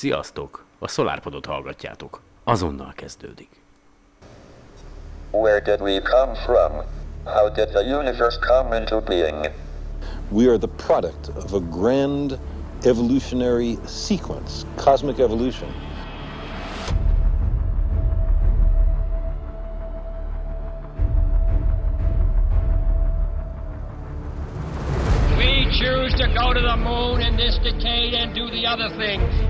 Sziasztok! A SolarPodot hallgatjátok. Azonnal kezdődik. Where did we come from? How did the universe come into being? We are the product of a grand evolutionary sequence, cosmic evolution. We choose to go to the moon in this decade and do the other things, not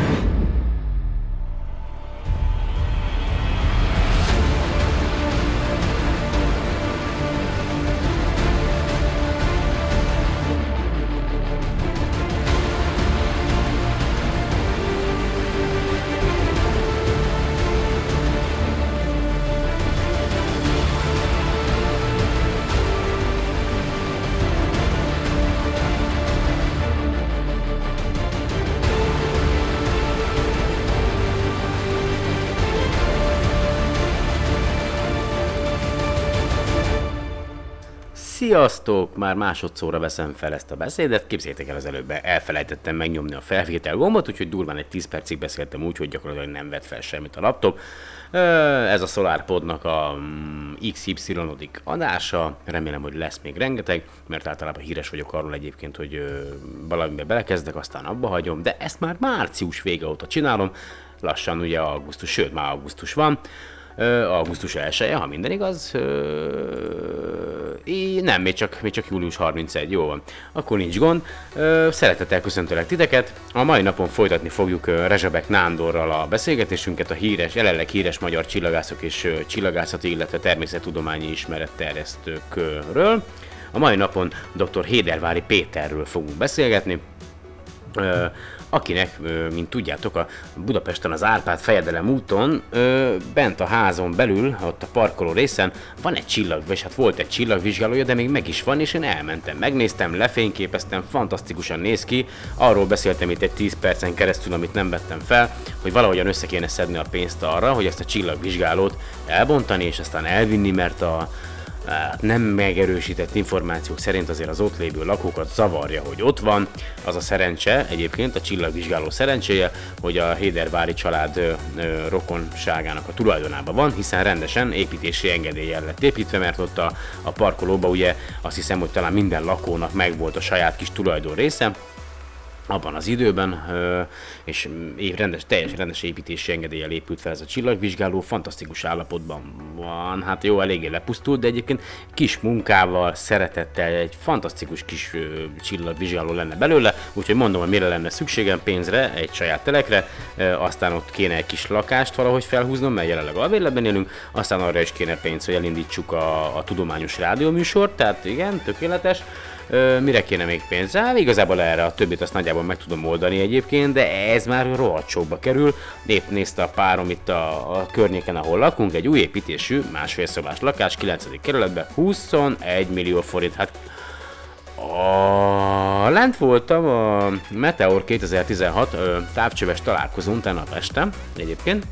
Sziasztok! Már másodszorra veszem fel ezt a beszédet. Képzeljétek el az előbb, elfelejtettem megnyomni a felvétel gombot, úgyhogy durván egy 10 percig beszéltem úgy, hogy gyakorlatilag nem vett fel semmit a laptop. Ez a SolarPodnak a mm, XY adása, remélem, hogy lesz még rengeteg, mert általában híres vagyok arról egyébként, hogy ö, valamibe belekezdek, aztán abba hagyom, de ezt már március vége óta csinálom, lassan ugye augusztus, sőt már augusztus van, augusztus 1 ha minden igaz. Ö, í, nem, még csak, még csak július 31, jó van. Akkor nincs gond. Szeretettel köszöntelek titeket. A mai napon folytatni fogjuk Rezsebek Nándorral a beszélgetésünket a híres, jelenleg híres magyar csillagászok és csillagászati, illetve természettudományi ismeretterjesztőkről. A mai napon dr. Hédervári Péterről fogunk beszélgetni. Akinek, mint tudjátok, a Budapesten az Árpád fejedelem úton, bent a házon belül, ott a parkoló részen van egy csillag, vagy hát volt egy csillagvizsgálója, de még meg is van, és én elmentem, megnéztem, lefényképeztem, fantasztikusan néz ki, arról beszéltem itt egy 10 percen keresztül, amit nem vettem fel, hogy valahogyan össze kéne szedni a pénzt arra, hogy ezt a csillagvizsgálót elbontani, és aztán elvinni, mert a, nem megerősített információk szerint azért az ott lévő lakókat zavarja, hogy ott van. Az a szerencse, egyébként a csillagvizsgáló szerencséje, hogy a Hédervári család rokonságának a tulajdonában van, hiszen rendesen építési engedéllyel lett építve, mert ott a, a parkolóba ugye azt hiszem, hogy talán minden lakónak megvolt a saját kis tulajdon része, abban az időben, és rendes, teljes rendes építési engedéllyel épült fel ez a csillagvizsgáló, fantasztikus állapotban van, hát jó, eléggé lepusztult, de egyébként kis munkával, szeretettel egy fantasztikus kis csillagvizsgáló lenne belőle, úgyhogy mondom, hogy mire lenne szükségem pénzre, egy saját telekre, aztán ott kéne egy kis lakást valahogy felhúznom, mert jelenleg albérletben élünk, aztán arra is kéne pénz, hogy elindítsuk a, a tudományos rádióműsort, tehát igen, tökéletes, Mire kéne még pénz? Hát igazából erre a többit azt nagyjából meg tudom oldani egyébként, de ez már rohadt kerül. Épp nézte a párom itt a, a környéken, ahol lakunk, egy új építésű, másfél szobás lakás, 9. kerületben, 21 millió forint. Hát a... Lent voltam a Meteor 2016 ö, távcsöves találkozón tegnap este egyébként,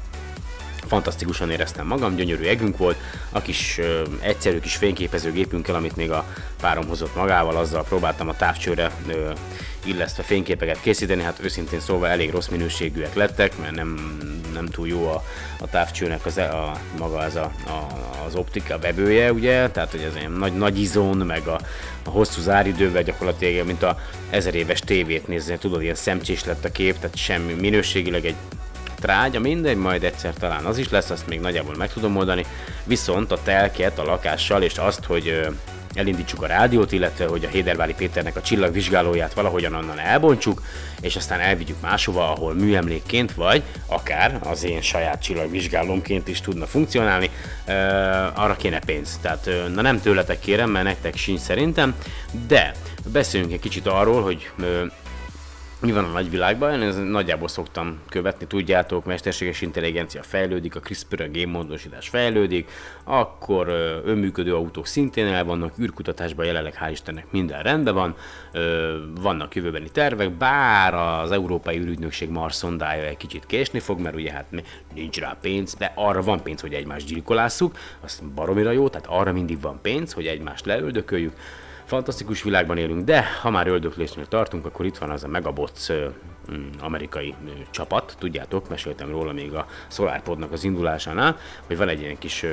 fantasztikusan éreztem magam, gyönyörű egünk volt, a kis ö, egyszerű kis fényképezőgépünkkel, amit még a párom hozott magával, azzal próbáltam a távcsőre ö, illesztve fényképeket készíteni, hát őszintén szóval elég rossz minőségűek lettek, mert nem, nem túl jó a, a távcsőnek az, a, a maga az, a, a, az optika vevője, ugye, tehát hogy ez ilyen nagy, nagy izón, meg a, a hosszú záridővel gyakorlatilag, mint a ezer éves tévét nézni, tudod, ilyen szemcsés lett a kép, tehát semmi minőségileg egy trágya, mindegy, majd egyszer talán az is lesz, azt még nagyjából meg tudom oldani. Viszont a telket a lakással és azt, hogy elindítsuk a rádiót, illetve hogy a Hédervári Péternek a csillagvizsgálóját valahogyan onnan elbontsuk, és aztán elvigyük máshova, ahol műemlékként, vagy akár az én saját csillagvizsgálómként is tudna funkcionálni, ö, arra kéne pénz. Tehát ö, na nem tőletek kérem, mert nektek sincs szerintem, de beszéljünk egy kicsit arról, hogy ö, mi van a nagyvilágban, én ez nagyjából szoktam követni, tudjátok, mesterséges intelligencia fejlődik, a CRISPR, a génmódosítás fejlődik, akkor ö, önműködő autók szintén el vannak, űrkutatásban jelenleg hál' Istennek minden rendben van, vannak jövőbeni tervek, bár az Európai űrügynökség Mars szondája egy kicsit késni fog, mert ugye hát nincs rá pénz, de arra van pénz, hogy egymást gyilkolásszuk, az baromira jó, tehát arra mindig van pénz, hogy egymást leöldököljük, fantasztikus világban élünk, de ha már öldöklésnél tartunk, akkor itt van az a Megabots mm, amerikai csapat, tudjátok, meséltem róla még a SolarPodnak az indulásánál, hogy van egy ilyen kis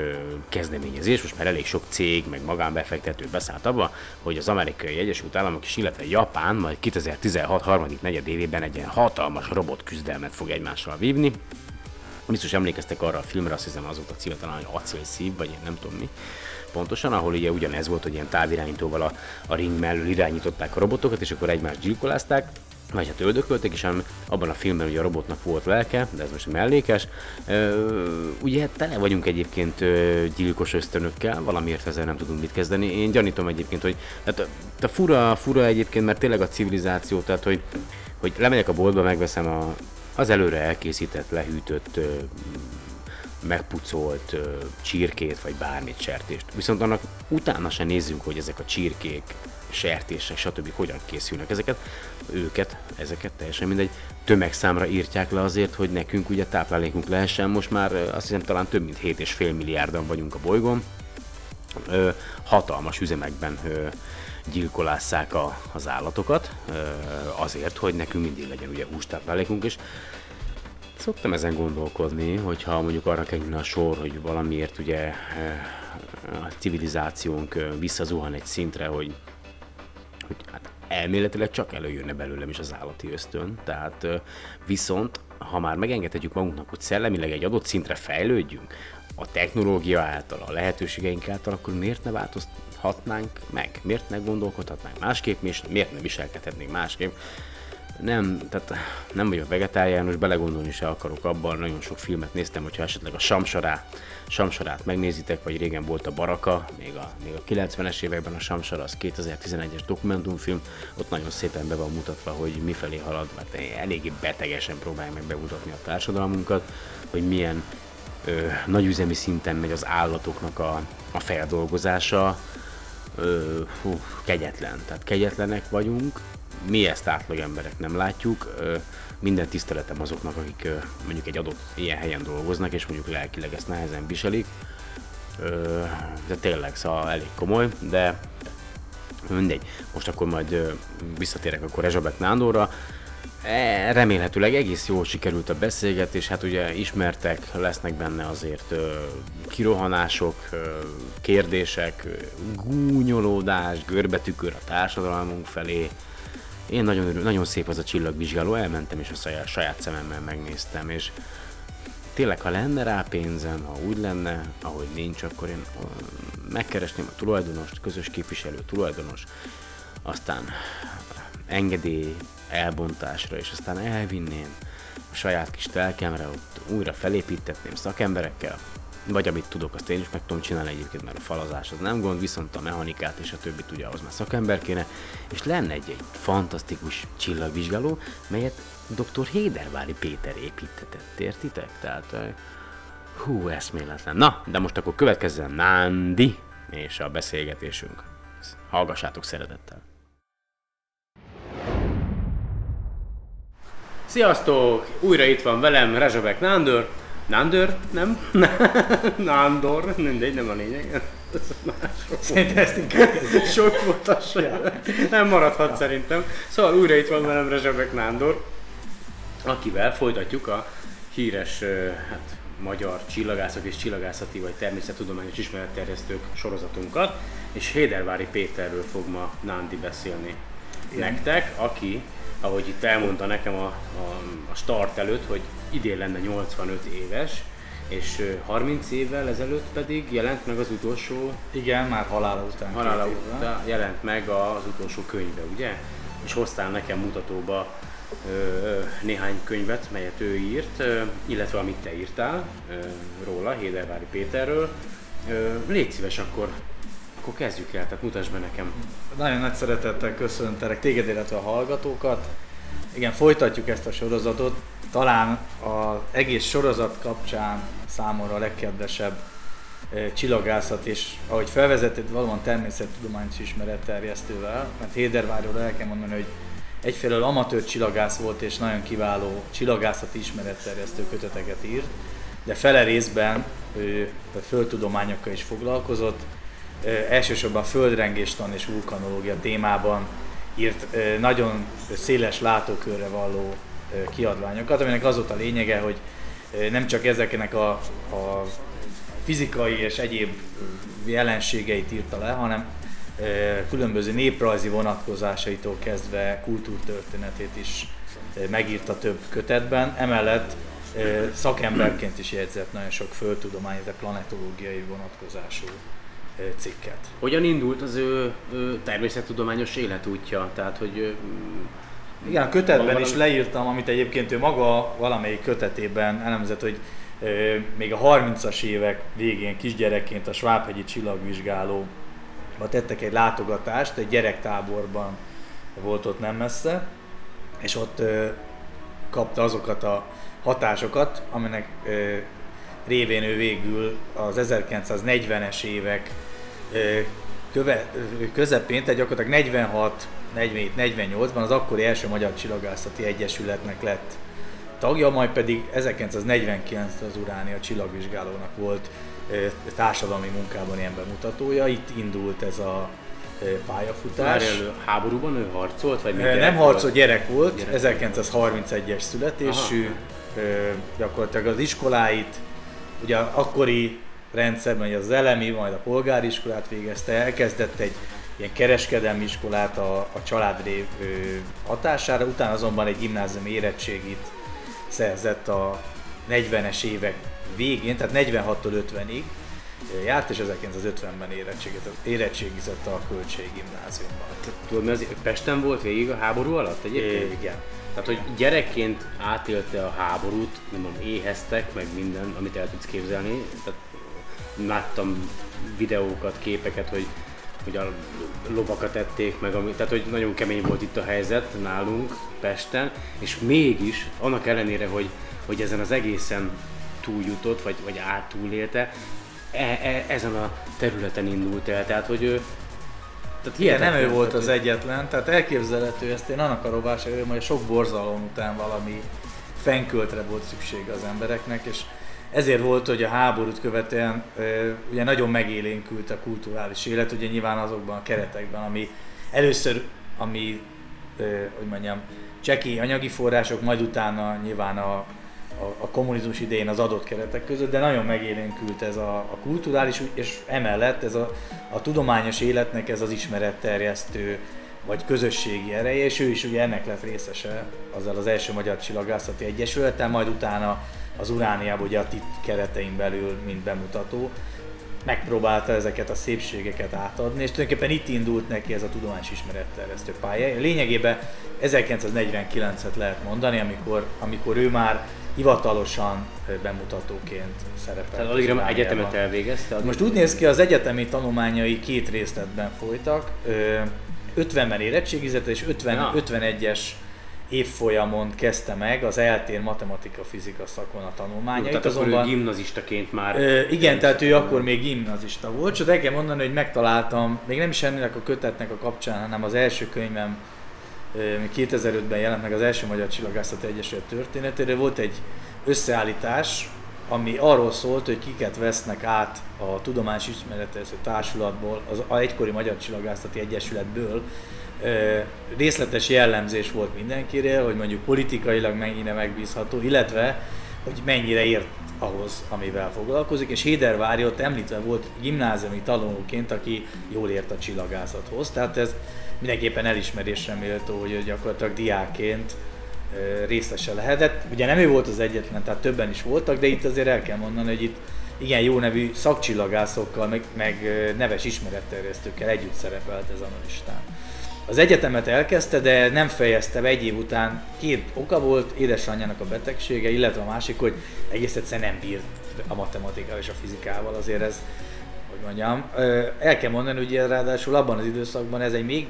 kezdeményezés, most már elég sok cég, meg magánbefektető beszállt abba, hogy az amerikai Egyesült Államok és illetve Japán majd 2016 harmadik negyed évében egy ilyen hatalmas robot küzdelmet fog egymással vívni, Biztos emlékeztek arra a filmre, azt hiszem az volt a címe talán, hogy Acélszív, vagy én nem tudom mi. Pontosan, ahol ugye ugyanez volt, hogy ilyen távirányítóval a, a ring mellől irányították a robotokat, és akkor egymást gyilkolázták, vagy hát öldököltek, és abban a filmben ugye a robotnak volt lelke, de ez most mellékes. Ö, ugye tele vagyunk egyébként gyilkos ösztönökkel, valamiért ezzel nem tudunk mit kezdeni. Én gyanítom egyébként, hogy hát, a fura, fura egyébként, mert tényleg a civilizáció, tehát hogy, hogy lemegyek a boltba, megveszem a, az előre elkészített, lehűtött, megpucolt csirkét, vagy bármit sertést. Viszont annak utána se nézzünk, hogy ezek a csirkék, sertések, stb. hogyan készülnek. Ezeket, őket, ezeket teljesen mindegy, tömegszámra írtják le azért, hogy nekünk ugye táplálékunk lehessen. Most már azt hiszem talán több mint 7,5 milliárdan vagyunk a bolygón. Ö, hatalmas üzemekben ö, gyilkolásszák a, az állatokat, azért, hogy nekünk mindig legyen ugye hústáplálékunk, és Szoktam ezen gondolkodni, hogyha mondjuk arra kerülne a sor, hogy valamiért ugye a civilizációnk visszazuhan egy szintre, hogy, hogy hát elméletileg csak előjönne belőlem is az állati ösztön. Tehát eh, viszont, ha már megengedhetjük magunknak, hogy szellemileg egy adott szintre fejlődjünk, a technológia által, a lehetőségeink által, akkor miért ne változtatnánk meg? Miért ne gondolkodhatnánk másképp, és miért ne viselkedhetnénk másképp? nem, tehát nem vagyok vegetáriánus, belegondolni se akarok abban, nagyon sok filmet néztem, hogyha esetleg a Samsarát, Samsarát megnézitek, vagy régen volt a Baraka, még a, még a 90-es években a Samsara, az 2011-es dokumentumfilm, ott nagyon szépen be van mutatva, hogy mifelé halad, mert eléggé betegesen próbálja meg bemutatni a társadalmunkat, hogy milyen ö, nagyüzemi szinten megy az állatoknak a, a feldolgozása, ö, hú, kegyetlen, tehát kegyetlenek vagyunk, mi ezt átlag emberek nem látjuk. Ö, minden tiszteletem azoknak, akik ö, mondjuk egy adott ilyen helyen dolgoznak, és mondjuk lelkileg ezt nehezen viselik. Ö, de tényleg, szóval elég komoly, de mindegy. Most akkor majd visszatérek akkor Rezsabek Nándorra. E, remélhetőleg egész jól sikerült a beszélgetés, hát ugye ismertek, lesznek benne azért kirohanások, kérdések, ö, gúnyolódás, görbetükör a társadalmunk felé. Én nagyon, örül, nagyon szép az a csillagvizsgáló, elmentem és a saját, saját szememmel megnéztem, és tényleg, ha lenne rá pénzem, ha úgy lenne, ahogy nincs, akkor én megkeresném a tulajdonost, közös képviselő tulajdonos, aztán engedély elbontásra, és aztán elvinném a saját kis telkemre, ott újra felépítetném szakemberekkel, vagy amit tudok, azt én is meg tudom csinálni egyébként, mert a falazás az nem gond, viszont a mechanikát és a többit ugye ahhoz már szakember kéne, és lenne egy, egy fantasztikus csillagvizsgáló, melyet dr. Hédervári Péter építetett, értitek? Tehát, eh, hú, eszméletlen. Na, de most akkor következzen Nándi és a beszélgetésünk. Hallgassátok szeretettel. Sziasztok! Újra itt van velem Rezsabek Nándor. Nándor? Nem? Nándor? Mindegy, nem a lényeg. Szerintem ezt inkább Sok volt a Nem maradhat szerintem. Szóval újra itt van velem Rezsabek Nándor, akivel folytatjuk a híres hát, magyar csillagászok és csillagászati vagy természettudományos ismeretterjesztők sorozatunkat, és Hédervári Péterről fog ma Nándi beszélni nektek, aki, ahogy itt elmondta nekem a, a, a start előtt, hogy idén lenne 85 éves, és ö, 30 évvel ezelőtt pedig jelent meg az utolsó Igen, már halála után. halála után jelent meg az utolsó könyve, ugye? És hoztál nekem mutatóba ö, néhány könyvet, melyet ő írt, ö, illetve amit te írtál ö, róla, Hédervári Péterről. Légy szíves akkor, akkor kezdjük el, tehát mutasd be nekem. Nagyon nagy szeretettel köszöntelek téged, illetve a hallgatókat. Igen, folytatjuk ezt a sorozatot. Talán az egész sorozat kapcsán számomra a legkedvesebb eh, csillagászat, és ahogy felvezetett, valóban természettudományos ismeretterjesztővel, mert Hédervárról el kell mondani, hogy egyfelől amatőr csillagász volt, és nagyon kiváló csillagászati ismeretterjesztő köteteket írt, de fele részben ő földtudományokkal is foglalkozott, elsősorban földrengéstan és vulkanológia témában írt nagyon széles látókörre való kiadványokat, aminek az volt a lényege, hogy nem csak ezeknek a, a fizikai és egyéb jelenségeit írta le, hanem különböző néprajzi vonatkozásaitól kezdve kultúrtörténetét is megírta több kötetben. Emellett szakemberként is jegyzett nagyon sok földtudomány, de planetológiai vonatkozású cikket. Hogyan indult az ő, ő természettudományos életútja? Tehát, hogy Igen, a kötetben is leírtam, amit egyébként ő maga valamelyik kötetében elemzett, hogy ö, még a 30-as évek végén kisgyerekként a Svábhegyi csillagvizsgálóba tettek egy látogatást, egy gyerektáborban volt ott nem messze, és ott ö, kapta azokat a hatásokat, aminek ö, révén ő végül az 1940-es évek köve, közepén, tehát gyakorlatilag 46 47-48-ban az akkori első Magyar Csillagászati Egyesületnek lett tagja, majd pedig 1949-ben az Uránia csillagvizsgálónak volt társadalmi munkában ilyen bemutatója. Itt indult ez a pályafutás. Elő, háborúban ő harcolt? Vagy még gyerek Nem volt? harcol, gyerek volt, Gyerek. 1931-es születésű, ö, gyakorlatilag az iskoláit, ugye a akkori rendszerben ugye az elemi, majd a polgári iskolát végezte, elkezdett egy ilyen kereskedelmi iskolát a, a család rév, ö, hatására, utána azonban egy gimnázium érettségit szerzett a 40-es évek végén, tehát 46-tól 50-ig járt, és 1950-ben érettségizett, a Kölcsei Gimnáziumban. Tudod, mi az, Pesten volt végig a háború alatt egyébként? Igen. Tehát, hogy gyerekként átélte a háborút, nem mondom, éheztek, meg minden, amit el tudsz képzelni. Tehát láttam videókat, képeket, hogy, hogy a lovakat ették meg, ami, tehát hogy nagyon kemény volt itt a helyzet nálunk Pesten, és mégis, annak ellenére, hogy, hogy ezen az egészen túljutott, vagy, vagy áttúlélte, e, e, ezen a területen indult el, tehát hogy ő tehát Igen, nem ő volt az egyetlen, tehát elképzelhető, ezt én annak a rovására, hogy majd sok borzalom után valami fenköltre volt szüksége az embereknek, és ezért volt, hogy a háborút követően ugye nagyon megélénkült a kulturális élet, ugye nyilván azokban a keretekben, ami először, ami, hogy mondjam, cseki anyagi források, majd utána nyilván a, a, a kommunizmus idején az adott keretek között, de nagyon megélénkült ez a, a kulturális, és emellett ez a, a tudományos életnek ez az ismeretterjesztő vagy közösségi ereje, és ő is ugye ennek lett részese azzal az első Magyar Csillagászati Egyesülettel, majd utána az Urániában ugye a TIT keretein belül, mint bemutató, megpróbálta ezeket a szépségeket átadni, és tulajdonképpen itt indult neki ez a tudományos ismeretterjesztő pálya. Lényegében 1949-et lehet mondani, amikor, amikor ő már hivatalosan bemutatóként szerepelt. Tehát addigra egyetemet elvégezte? addig- Most úgy néz ki, az egyetemi tanulmányai két részletben folytak. Ö, 50-ben érettségizett, és 50, Ja. 51-es évfolyamon kezdte meg az eltér matematika fizika szakon a tanulmányait. Tehát akkor azonban- ő gimnazistaként már... Ö, igen, tehát ő akkor még gimnazista volt, csak el kell mondani, hogy megtaláltam, még nem is ennek a kötetnek a kapcsán, hanem az első könyvem, ö, ami 2005-ben jelent meg az első Magyar Csillagászati Egyesület történetéről, volt egy összeállítás, ami arról szólt, hogy kiket vesznek át a Tudományos Ismeretező Társulatból, az egykori Magyar Csillagászati Egyesületből, részletes jellemzés volt mindenkiről, hogy mondjuk politikailag mennyire megbízható, illetve hogy mennyire ért ahhoz, amivel foglalkozik, és Hédervári ott említve volt gimnáziumi tanulóként, aki jól ért a csillagászathoz, tehát ez mindenképpen elismerésre méltó, hogy gyakorlatilag diákként részese lehetett. Ugye nem ő volt az egyetlen, tehát többen is voltak, de itt azért el kell mondani, hogy itt igen jó nevű szakcsillagászokkal, meg, meg neves ismeretterjesztőkkel együtt szerepelt ez a listán. Az egyetemet elkezdte, de nem fejezte be egy év után. Két oka volt, édesanyjának a betegsége, illetve a másik, hogy egész egyszerűen nem bírt a matematikával és a fizikával. Azért ez hogy mondjam, el kell mondani, hogy ugye ráadásul abban az időszakban ez egy még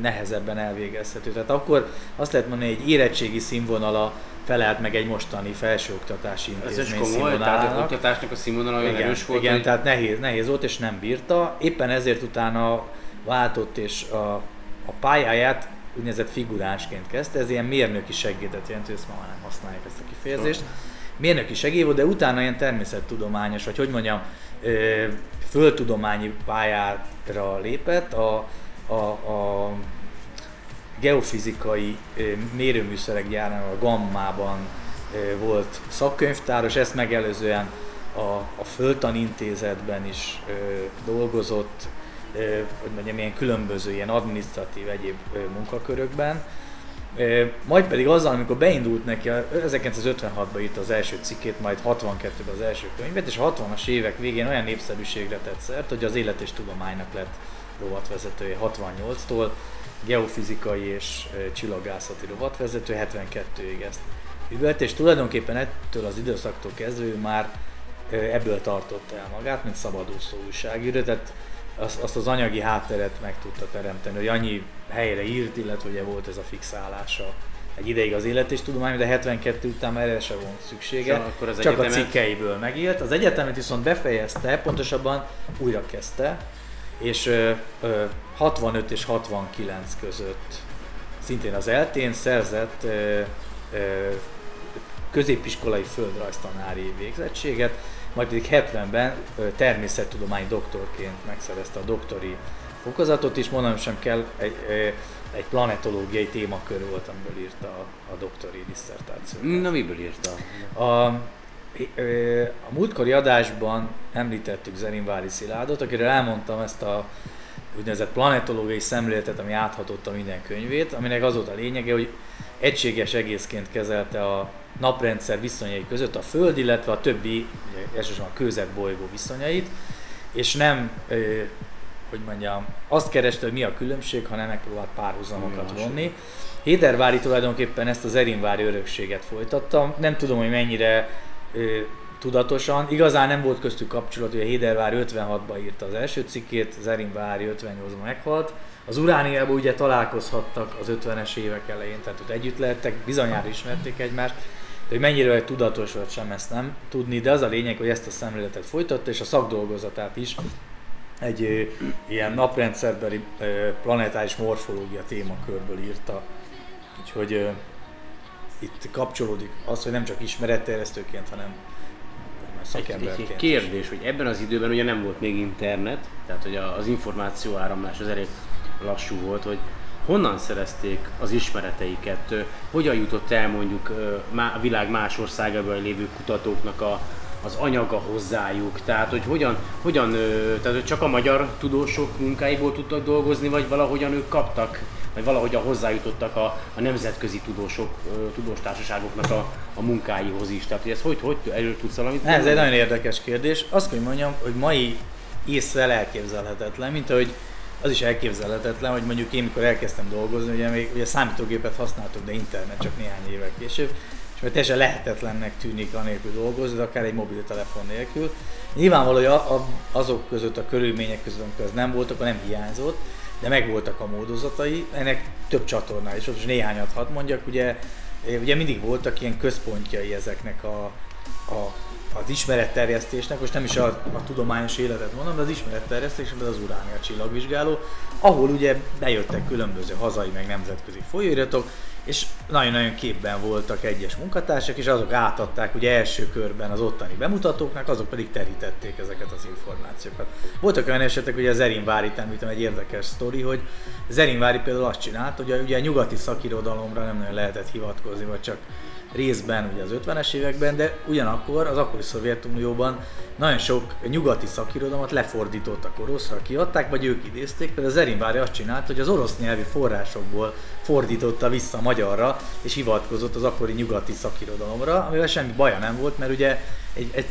nehezebben elvégezhető. Tehát akkor azt lehet mondani, hogy egy érettségi színvonala felelt meg egy mostani felsőoktatási Ez intézmény komoly, tehát az oktatásnak a színvonala olyan Igen, erős volt, igen hogy tehát nehéz, nehéz volt és nem bírta. Éppen ezért utána váltott és a, a pályáját úgynevezett figuránsként kezdte, ez ilyen mérnöki segédet jelent, ezt ma már nem használják ezt a kifejezést. Mérnöki segéd volt, de utána ilyen természettudományos, vagy hogy mondjam, földtudományi pályára lépett, a, a, a geofizikai mérőműszerek gyárán, a Gammában volt szakkönyvtáros, ezt megelőzően a, a Földtanintézetben is dolgozott, hogy mondjam, ilyen különböző ilyen adminisztratív egyéb munkakörökben. Majd pedig azzal, amikor beindult neki, a- 1956-ban írta az első cikkét, majd 62-ben az első könyvet, és a 60-as évek végén olyan népszerűségre tett szert, hogy az élet és tudománynak lett rovatvezetője 68-tól, geofizikai és csillagászati rovatvezető, 72-ig ezt üvölt, és tulajdonképpen ettől az időszaktól kezdve már ebből tartotta el magát, mint szabadúszó újságíró, tehát azt, azt az anyagi hátteret meg tudta teremteni, hogy annyi helyre írt, illetve ugye volt ez a fixálása egy ideig az élet és tudomány, de 72 után már erre se volt szüksége, És akkor az csak a egyetemet- cikkeiből megélt. Az egyetemet viszont befejezte, pontosabban újra kezdte, és ö, ö, 65 és 69 között szintén az eltén szerzett ö, ö, középiskolai földrajztanári végzettséget, majd pedig 70-ben ö, természettudományi doktorként megszerezte a doktori fokozatot is, mondanom sem kell, egy, egy planetológiai témakör volt, amiből írta a, a doktori disszertációt. Na, miből írta? A, a múltkori adásban említettük Zerinvári Szilárdot, akiről elmondtam ezt a úgynevezett planetológiai szemléletet, ami áthatotta minden könyvét, aminek az volt a lényege, hogy egységes egészként kezelte a naprendszer viszonyai között a Föld, illetve a többi, ugye elsősorban a kőzet bolygó viszonyait, és nem, hogy mondjam, azt kereste, hogy mi a különbség, hanem megpróbált párhuzamokat vonni. Hédervári tulajdonképpen ezt az Erinvári örökséget folytatta. Nem tudom, hogy mennyire tudatosan. Igazán nem volt köztük kapcsolat, hogy a Hédervári 56-ban írta az első cikkét, az Erinvári 58-ban meghalt. Az Urániában ugye találkozhattak az 50-es évek elején, tehát ott együtt lehettek, bizonyára ismerték egymást, de hogy mennyire vagy tudatos volt sem ezt nem tudni, de az a lényeg, hogy ezt a szemléletet folytatta, és a szakdolgozatát is egy ö, ilyen naprendszerbeli ö, planetáris morfológia témakörből írta. Úgyhogy ö, itt kapcsolódik az, hogy nem csak ismeretterjesztőként, hanem hanem Egy, egy, kérdés, hogy ebben az időben ugye nem volt még internet, tehát hogy az információ áramlás az elég lassú volt, hogy honnan szerezték az ismereteiket, hogyan jutott el mondjuk a világ más országában lévő kutatóknak a, az anyaga hozzájuk, tehát hogy hogyan, hogyan tehát hogy csak a magyar tudósok munkáiból tudtak dolgozni, vagy valahogyan ők kaptak, vagy valahogyan hozzájutottak a, a nemzetközi tudósok, ö, tudóstársaságoknak a, a munkáihoz is. Tehát hogy ez hogy, hogy erről tudsz valamit Ez egy nagyon érdekes kérdés. Azt kell hogy mondjam, hogy mai észre elképzelhetetlen, mint ahogy az is elképzelhetetlen, hogy mondjuk én mikor elkezdtem dolgozni, ugye még ugye számítógépet használtuk, de internet csak néhány évvel később, és mert teljesen lehetetlennek tűnik anélkül dolgozni, de akár egy mobiltelefon nélkül. Nyilvánvaló, hogy a, a, azok között, a körülmények között, amikor ez nem volt, akkor nem hiányzott, de megvoltak a módozatai, ennek több volt, és néhányat hadd mondjak, ugye, ugye mindig voltak ilyen központjai ezeknek a, a, az ismeretterjesztésnek, most nem is a, a tudományos életet mondom, de az ismeretterjesztésben az Uránia csillagvizsgáló, ahol ugye bejöttek különböző hazai meg nemzetközi folyóiratok, és nagyon-nagyon képben voltak egyes munkatársak, és azok átadták ugye első körben az ottani bemutatóknak, azok pedig terítették ezeket az információkat. Voltak olyan esetek, hogy az Erinvárit említem egy érdekes sztori, hogy Zerinvári például azt csinált, hogy a, ugye a nyugati szakirodalomra nem nagyon lehetett hivatkozni, vagy csak részben ugye az 50-es években, de ugyanakkor az akkori Szovjetunióban nagyon sok nyugati szakirodalmat lefordítottak oroszra, kiadták, vagy ők idézték. Például az Erinvári azt csinált, hogy az orosz nyelvi forrásokból fordította vissza magyarra, és hivatkozott az akkori nyugati szakirodalomra, amivel semmi baja nem volt, mert ugye egy, egy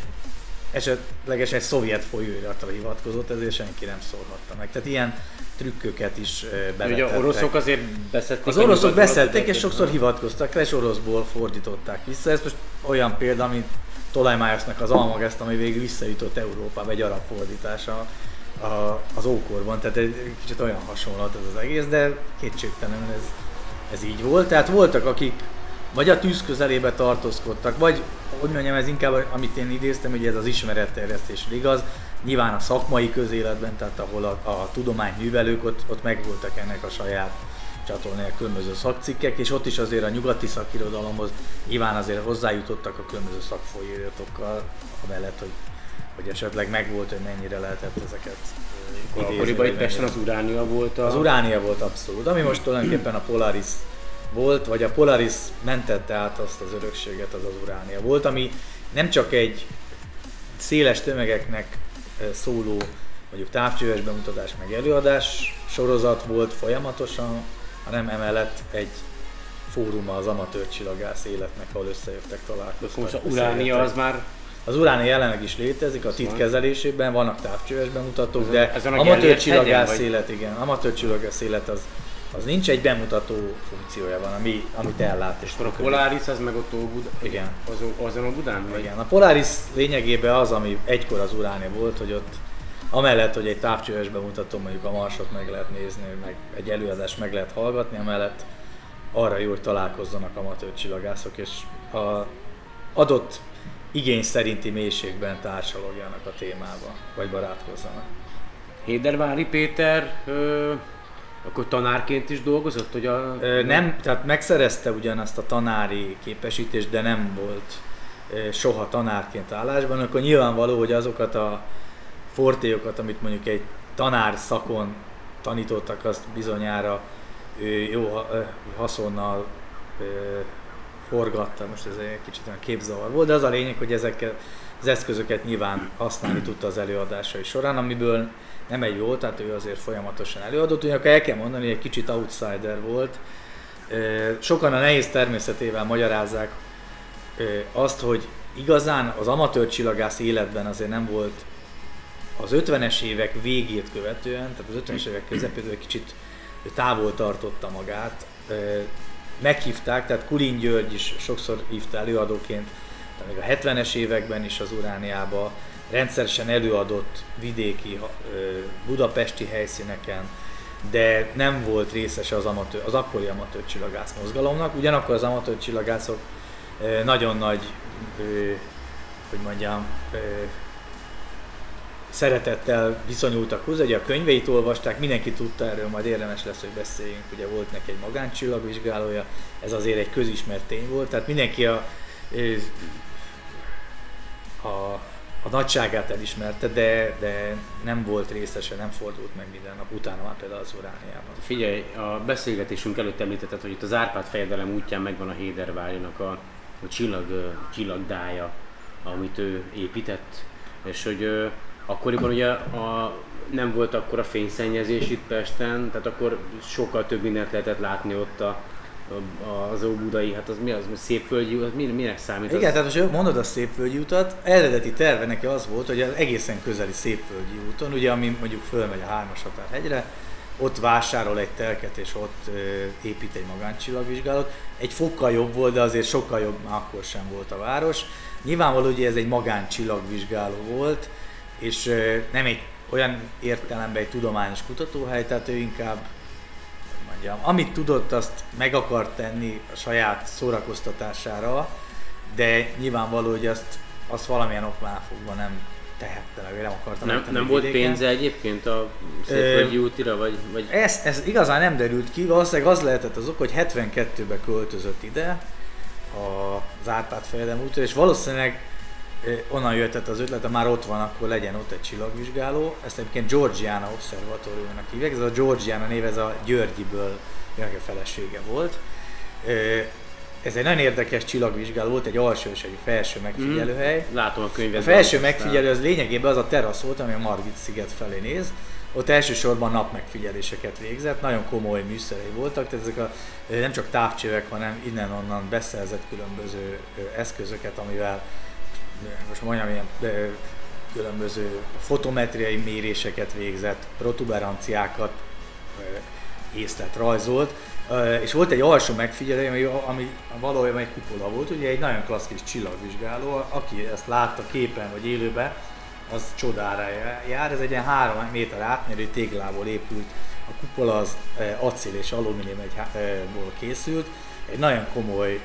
esetlegesen egy szovjet folyóiratra hivatkozott, ezért senki nem szólhatta meg. Tehát ilyen trükköket is ö, Ugye oroszok azért beszedték. Az oroszok beszélték, és sokszor hivatkoztak rá, és oroszból fordították vissza. Ez most olyan példa, mint Ptolemaiosnak az Almagest, ami végül visszajutott Európába, egy arab fordítása a, az ókorban, tehát egy kicsit olyan hasonlat ez az egész, de kétségtelenül ez, ez így volt. Tehát voltak, akik vagy a tűz közelébe tartózkodtak, vagy hogy mondjam, ez inkább, amit én idéztem, hogy ez az ismeretterjesztés igaz, nyilván a szakmai közéletben, tehát ahol a, a tudományművelők, ott, ott megvoltak ennek a saját csatornája különböző szakcikkek, és ott is azért a nyugati szakirodalomhoz nyilván azért hozzájutottak a különböző szakfolyiratokkal, mellett, hogy, hogy esetleg megvolt, hogy mennyire lehetett ezeket Akkoriban itt Pesten az uránia volt a... az uránia volt abszolút, ami most tulajdonképpen a Polaris volt, vagy a Polaris mentette át azt az örökséget, az az uránia volt, ami nem csak egy széles tömegeknek szóló mondjuk távcsöves bemutatás meg előadás sorozat volt folyamatosan, hanem emellett egy fóruma az amatőr csillagász életnek, ahol összejöttek, találkoztak. Most a uránia az már Az uránia jelenleg is létezik, a TIT kezelésében vannak távcsöves bemutatók, de amatőr csillagász élet, igen, amatőr csillagász élet az, az nincs, egy bemutató funkciója van, ami, amit ellát és a. Polaris, az meg ott Óbud... Igen. Azon, azon a Budán? Vagy? Igen, a Polaris lényegében az, ami egykor az uránia volt, hogy ott amellett, hogy egy távcsöves bemutató mondjuk a Marsot meg lehet nézni, meg egy előadást meg lehet hallgatni, amellett arra jó, hogy találkozzanak amatőr csillagászok, és a adott igény szerinti mélységben társalogjanak a témába, vagy barátkozzanak. Hédervári Péter ö, akkor tanárként is dolgozott, hogy a... Nem, tehát megszerezte ugyanazt a tanári képesítést, de nem volt soha tanárként állásban, akkor nyilvánvaló, hogy azokat a fortéokat, amit mondjuk egy tanár szakon tanítottak, azt bizonyára ő jó haszonnal forgatta, most ez egy kicsit olyan képzavar volt, de az a lényeg, hogy ezeket az eszközöket nyilván használni tudta az előadásai során, amiből nem egy volt, tehát ő azért folyamatosan előadott, ugyanakkor el kell mondani, hogy egy kicsit outsider volt. Sokan a nehéz természetével magyarázzák azt, hogy igazán az amatőr csillagász életben azért nem volt az 50-es évek végét követően, tehát az 50-es évek közepétől egy kicsit távol tartotta magát. Meghívták, tehát Kulin György is sokszor hívta előadóként, tehát még a 70-es években is az Urániába rendszeresen előadott vidéki, budapesti helyszíneken, de nem volt részese az, amatőr, az akkori amatőr csillagász mozgalomnak. Ugyanakkor az amatőr csillagászok nagyon nagy, hogy mondjam, szeretettel viszonyultak hozzá, ugye a könyveit olvasták, mindenki tudta erről, majd érdemes lesz, hogy beszéljünk, ugye volt neki egy magáncsillagvizsgálója, ez azért egy közismert tény volt, tehát mindenki a, a, a nagyságát elismerte, de, de nem volt részese, nem fordult meg minden nap, utána már például az Urániában. Figyelj, a beszélgetésünk előtt említetted, hogy itt az Árpád fejedelem útján megvan a Hédervárinak a, a csillag, csillagdája, amit ő épített, és hogy ö, akkoriban ugye a, nem volt akkor a fényszennyezés itt Pesten, tehát akkor sokkal több mindent lehetett látni ott a, az óbudai, hát az mi az, szépvölgyi, az mi, minek számít? Igen, az? tehát most mondod a Szépvölgyi utat, eredeti terve neki az volt, hogy az egészen közeli Szépvölgyi úton, ugye ami mondjuk fölmegy a hármas határhegyre, ott vásárol egy telket és ott épít egy magáncsillagvizsgálót. Egy fokkal jobb volt, de azért sokkal jobb már akkor sem volt a város. Nyilvánvaló, hogy ez egy magáncsillagvizsgáló volt, és nem egy olyan értelemben egy tudományos kutatóhely, tehát ő inkább mondjam, amit tudott, azt meg akart tenni a saját szórakoztatására, de nyilvánvaló, hogy azt, azt valamilyen oknál fogva nem tehette meg, nem akarta nem, nem volt vidéken. pénze egyébként a szépvölgyi útira, vagy, vagy Ez, ez igazán nem derült ki, valószínűleg az lehetett az ok, hogy 72-ben költözött ide az Árpád fejedem útra, és valószínűleg onnan jöhetett az ötlete, már ott van, akkor legyen ott egy csillagvizsgáló. Ezt egyébként Georgiana Observatóriumnak hívják, ez a Georgiana név, ez a Györgyiből jönnek a felesége volt. Ez egy nagyon érdekes csillagvizsgáló volt, egy alsó és egy felső megfigyelőhely. látom a A könyvet. felső megfigyelő az lényegében az a terasz volt, ami a Margit sziget felé néz. Ott elsősorban napmegfigyeléseket végzett, nagyon komoly műszerei voltak, tehát ezek a, nem csak távcsövek, hanem innen-onnan beszerzett különböző eszközöket, amivel most mondjam ilyen különböző fotometriai méréseket végzett, protuberanciákat észlet rajzolt. És volt egy alsó megfigyelő, ami, ami valójában egy kupola volt, ugye egy nagyon klasszikus csillagvizsgáló, aki ezt látta képen vagy élőben, az csodára jár. Ez egy ilyen 3 méter átmérő téglából épült. A kupola az acél és alumíniumból készült. Egy nagyon komoly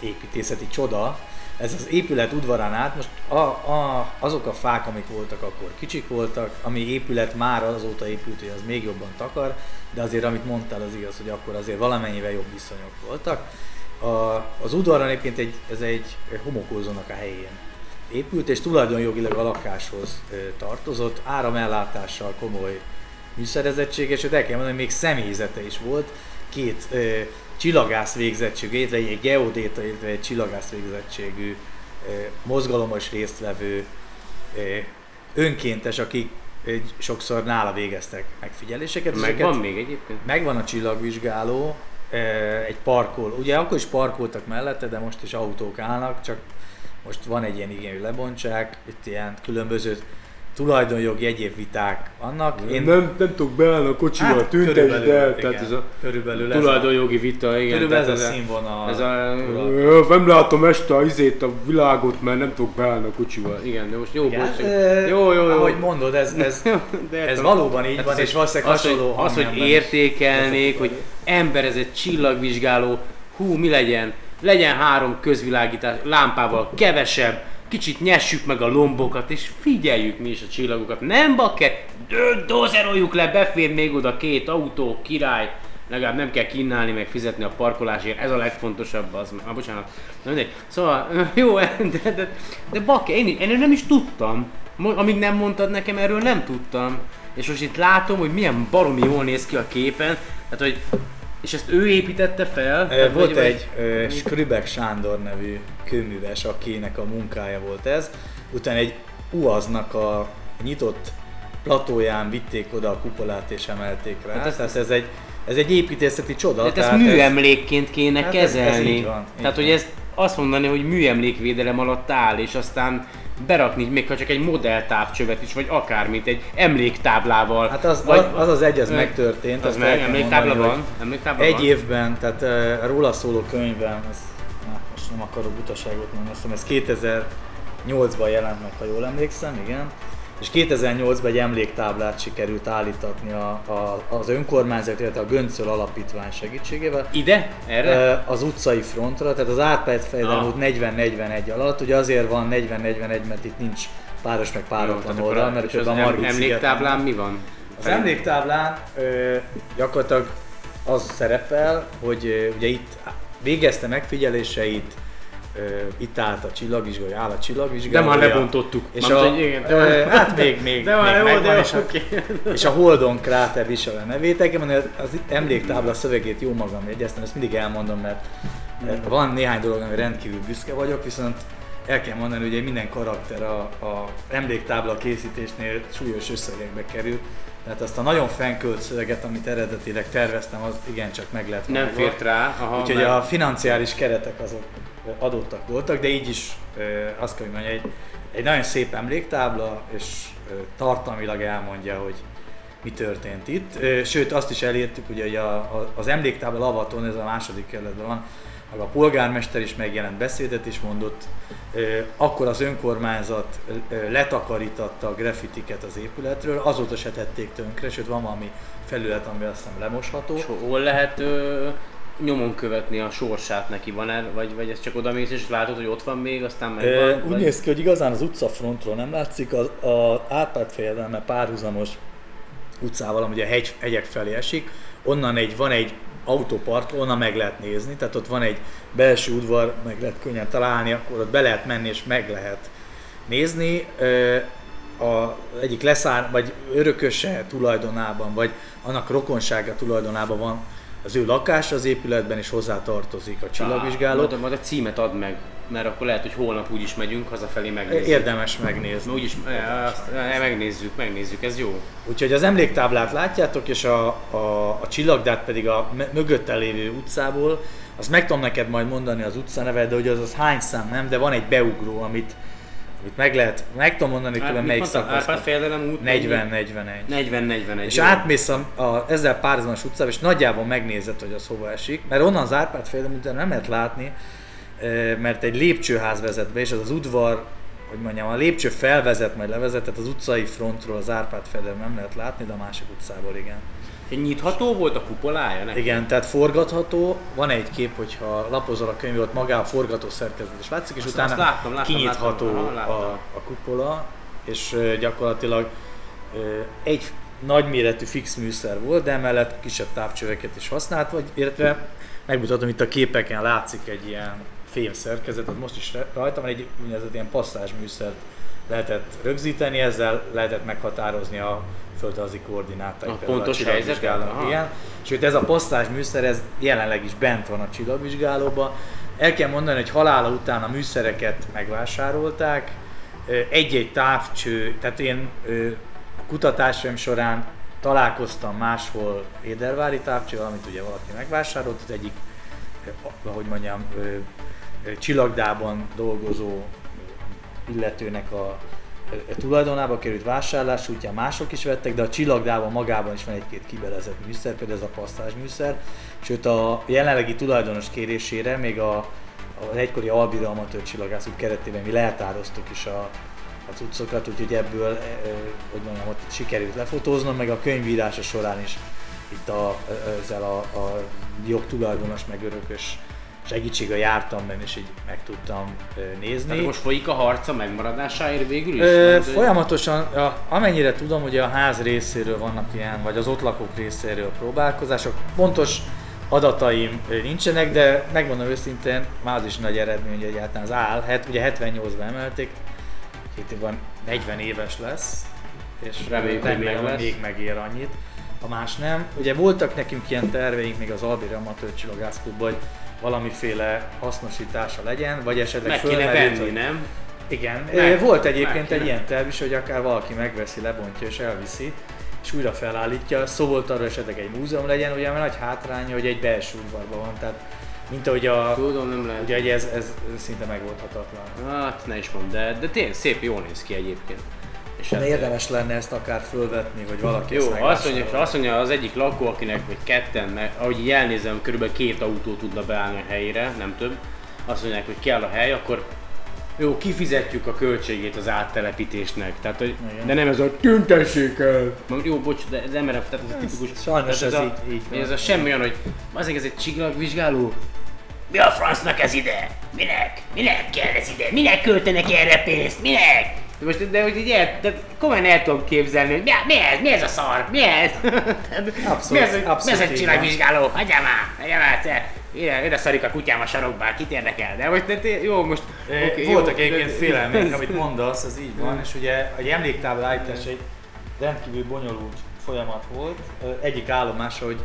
építészeti csoda. Ez az épület udvarán át, most a, a, azok a fák, amik voltak akkor kicsik voltak, ami épület már azóta épült, hogy az még jobban takar, de azért amit mondtál az igaz, hogy akkor azért valamennyivel jobb viszonyok voltak. A, az udvaron egyébként egy, ez egy homokózónak a helyén épült, és tulajdonjogilag a lakáshoz tartozott, áramellátással komoly műszerezettség, és el kell mondani, hogy még személyzete is volt, két csillagász végzettségű, illetve egy geodéta, illetve egy csillagász végzettségű mozgalomos résztvevő önkéntes, akik ö, sokszor nála végeztek megfigyeléseket. és Megvan még egyébként? Megvan a csillagvizsgáló, egy parkol. Ugye akkor is parkoltak mellette, de most is autók állnak, csak most van egy ilyen igény, hogy lebontsák, itt ilyen különböző tulajdonjogi egyéb viták vannak. Én nem, nem tudok beállni a kocsival, hát, tüntesd el, tehát ez a... körülbelül ez a, Tulajdonjogi vita, igen. körülbelül ez tehát a színvonal. Ez a, Ö, Nem látom este a izét, a világot, mert nem tudok beállni a kocsival. igen, de most jó Igen, ö, Jó, jó, jó. Ahogy mondod, ez, ez, De ez valóban így Hát van, és valószínűleg az, hasonló az, hogy értékelnék, hogy ember ez egy csillagvizsgáló, hú, mi legyen, legyen három közvilágítás, lámpával kevesebb, kicsit nyessük meg a lombokat, és figyeljük mi is a csillagokat. Nem bakker, dozeroljuk le, befér még oda két autó, király, legalább nem kell kínálni, meg fizetni a parkolásért, ez a legfontosabb az, ah, bocsánat, na mindegy. Szóval, jó, de, de, de bakker, én, én nem is tudtam, amíg nem mondtad nekem, erről nem tudtam. És most itt látom, hogy milyen baromi jól néz ki a képen, tehát hogy és ezt ő építette fel? Ö, Volt vagy- egy ö, Skrübek Sándor nevű kőműves, akinek a munkája volt ez. Utána egy UAZ-nak a nyitott platóján vitték oda a kupolát és emelték rá. Hát Hát ezt- ez, tehát ez egy, ez egy építészeti csoda. Tehát ezt tehát műemlékként kéne Hát ez- ez kezelni. így van, így Tehát, hogy van. ezt azt mondani, hogy műemlékvédelem alatt áll, és aztán berakni még ha csak egy modelltávcsövet is, vagy akármit, egy emléktáblával. Hát az vagy, az, az, egy, az Ö, megtörtént. az meg, emléktábla mondani, van? Emléktábla Egy van? évben, tehát uh, róla szóló könyvben, ez, na, most nem akarok butaságot mondani, azt hiszem ez 2008-ban jelent meg, ha jól emlékszem, igen. És 2008-ban egy emléktáblát sikerült állítatni a, a, az önkormányzat, illetve a Göncöl Alapítvány segítségével. Ide? Erre? Az utcai frontra, tehát az Árpád Fejlem Ah. út 40-41 alatt, ugye azért van 40-41, mert itt nincs páros meg páratlan oldal, mert és az a Margit emléktáblán mi van? az emléktáblán ö, gyakorlatilag az szerepel, hogy ö, ugye itt végezte megfigyeléseit, itt állt a csillagvizsgáló, áll a De csillagvizsgáló. már lebontottuk. És a, igen, de már- hát még, még, De már még jó, megvan, de és, a, oké. és a Holdon kráter visel a nevét. Az emléktábla szövegét jó magam jegyeztem, ezt mindig elmondom, mert ö, van néhány dolog, ami rendkívül büszke vagyok, viszont el kell mondani, hogy minden karakter a, a emléktábla készítésnél súlyos összegekbe kerül, tehát azt a nagyon fenkölt szöveget, amit eredetileg terveztem, az igencsak meg lehet Nem fért rá. Aha, Úgyhogy mert- a financiális keretek azok adottak voltak, de így is azt kell, hogy mondjam, egy, egy nagyon szép emléktábla, és tartalmilag elmondja, hogy mi történt itt. Sőt, azt is elértük, ugye, hogy a, a, az emléktábla lavaton, ez a második kerületben van, a polgármester is megjelent beszédet is mondott, akkor az önkormányzat letakarítatta a graffitiket az épületről, azóta se tették tönkre, sőt van valami felület, ami azt hiszem lemosható. És hol lehet ö, nyomon követni a sorsát neki? Van el, vagy, vagy ez csak oda mész és látod, hogy ott van még, aztán meg Ö, van? Úgy vagy... néz ki, hogy igazán az utcafrontról nem látszik, az, az Árpád fejedelme párhuzamos utcával, ami a hegy, hegyek felé esik, onnan egy, van egy autópark, onnan meg lehet nézni, tehát ott van egy belső udvar, meg lehet könnyen találni, akkor ott be lehet menni és meg lehet nézni. A egyik leszár, vagy örököse tulajdonában, vagy annak rokonsága tulajdonában van az ő lakása az épületben, és hozzá tartozik a csillagvizsgáló. Majd, majd a címet add meg, mert akkor lehet, hogy holnap úgy is megyünk, hazafelé megnézzük. Érdemes megnézni. Úgyis, e, megnézzük, megnézzük, ez jó. Úgyhogy az emléktáblát látjátok, és a, a, a csillagdát pedig a mögötte lévő utcából, azt meg tudom neked majd mondani az utca nevet, de hogy az, az hány szám nem, de van egy beugró, amit Itt meg lehet, meg tudom mondani, hogy Mit melyik mondtad? szakasz. Árpád fejedelem út? 40-41. 40-41. És jó. átmész a, a, ezzel párhuzamas utcába, és nagyjából megnézed, hogy az hova esik, mert onnan az Árpád fél után nem lehet látni, mert egy lépcsőház vezet be, és az az udvar, hogy mondjam, a lépcső felvezet, majd levezet, tehát az utcai frontról az Árpád fél nem lehet látni, de a másik utcából igen. Egy nyitható volt a kupolája? neki? Igen, tehát forgatható, van egy kép, hogyha lapozol a könyvet, ott maga a forgató szerkezet is látszik, és Azt- utána azt láttam, láttam, kinyitható láttam. A, a kupola, és gyakorlatilag egy nagyméretű fix műszer volt, de emellett kisebb távcsöveket is használt, vagy, illetve megmutatom itt a képeken látszik egy ilyen fém szerkezet, az most is rajta van, egy úgynevezett ilyen passzázs műszert lehetett rögzíteni, ezzel lehetett meghatározni a földrajzi koordinátáit. A pontos helyzetet? Aha. Igen. Sőt, ez a passzázs műszer, ez jelenleg is bent van a csillagvizsgálóban. El kell mondani, hogy halála után a műszereket megvásárolták, egy-egy távcső, tehát én ö, kutatásaim során találkoztam máshol édervári távcsővel, amit ugye valaki megvásárolt, az egyik, ahogy mondjam, csillagdában dolgozó illetőnek a tulajdonába került vásárlás útján mások is vettek, de a csillagdában magában is van egy-két kibelezett műszer, például ez a passzázs műszer, sőt a jelenlegi tulajdonos kérésére még a, az egykori Albira amatőr csillagászok keretében mi leltároztuk is a, a cuccokat, úgyhogy ebből, ö, hogy mondjam, ott sikerült lefotóznom, meg a könyvírása során is itt a, ezzel a, a jogtulajdonos meg örökös segítséggel jártam benne, és így meg tudtam nézni. Tehát most folyik a harca megmaradásáért végül is? Ö, folyamatosan, a, amennyire tudom, hogy a ház részéről vannak ilyen, vagy az ott lakók részéről próbálkozások. Pontos adataim nincsenek, de megmondom őszintén, már az is nagy eredmény, hogy egyáltalán az áll. Het, ugye 78-ban emelték, két évben 40 éves lesz, és Reméljük, hogy hogy lesz. még megér annyit. A más nem. Ugye voltak nekünk ilyen terveink még az Albir Amatőr Csillagászklubban, hogy valamiféle hasznosítása legyen, vagy esetleg meg kéne venni, hogy- nem? igen, Meg- volt egyébként egy ilyen terv is, hogy akár valaki megveszi, lebontja és elviszi, és újra felállítja. Szó volt arra esetleg egy múzeum legyen, ugye mert nagy hátránya, hogy egy belső udvarban van, tehát mint ahogy a, Tudom, nem lehet. ugye ez, ez szinte megoldhatatlan. Hát ne is mondd, de, de tényleg szép, jól néz ki egyébként. És hát, érdemes lenne ezt akár fölvetni, hogy valaki Jó, azt mondja, azt mondja az egyik lakó, akinek vagy ketten, mert ahogy így elnézem, körülbelül két autó tudna beállni a helyére, nem több. Azt mondják, hogy kell a hely, akkor jó, kifizetjük a költségét az áttelepítésnek. Tehát, hogy, Igen. de nem ez a tüntessék el. Jó, bocs, de nem merem, tehát ez a tipikus. sajnos tehát ez a, így- így van. Ez a semmi olyan, hogy azért ez egy csillagvizsgáló. Mi a francnak ez ide? Minek? Minek kell ez ide? Minek költenek erre pénzt? Minek? De Most, de hogy így el, de komolyan el tudom képzelni, hogy mi, mi ez? Mi ez a szar? Mi ez? Abszolút, mi ez, hogy- mi abszolút ez a így csillagvizsgáló? Hagyjál már! Hagyjál már egyszer! Ide, ide szarik a kutyám a sarokba, kit érdekel? De most, de, jó, most... Okay, oké, Voltak egyébként félelmek, amit mondasz, ez így van, és ugye egy emléktábla állítás egy rendkívül bonyolult folyamat volt. Egyik állomása, hogy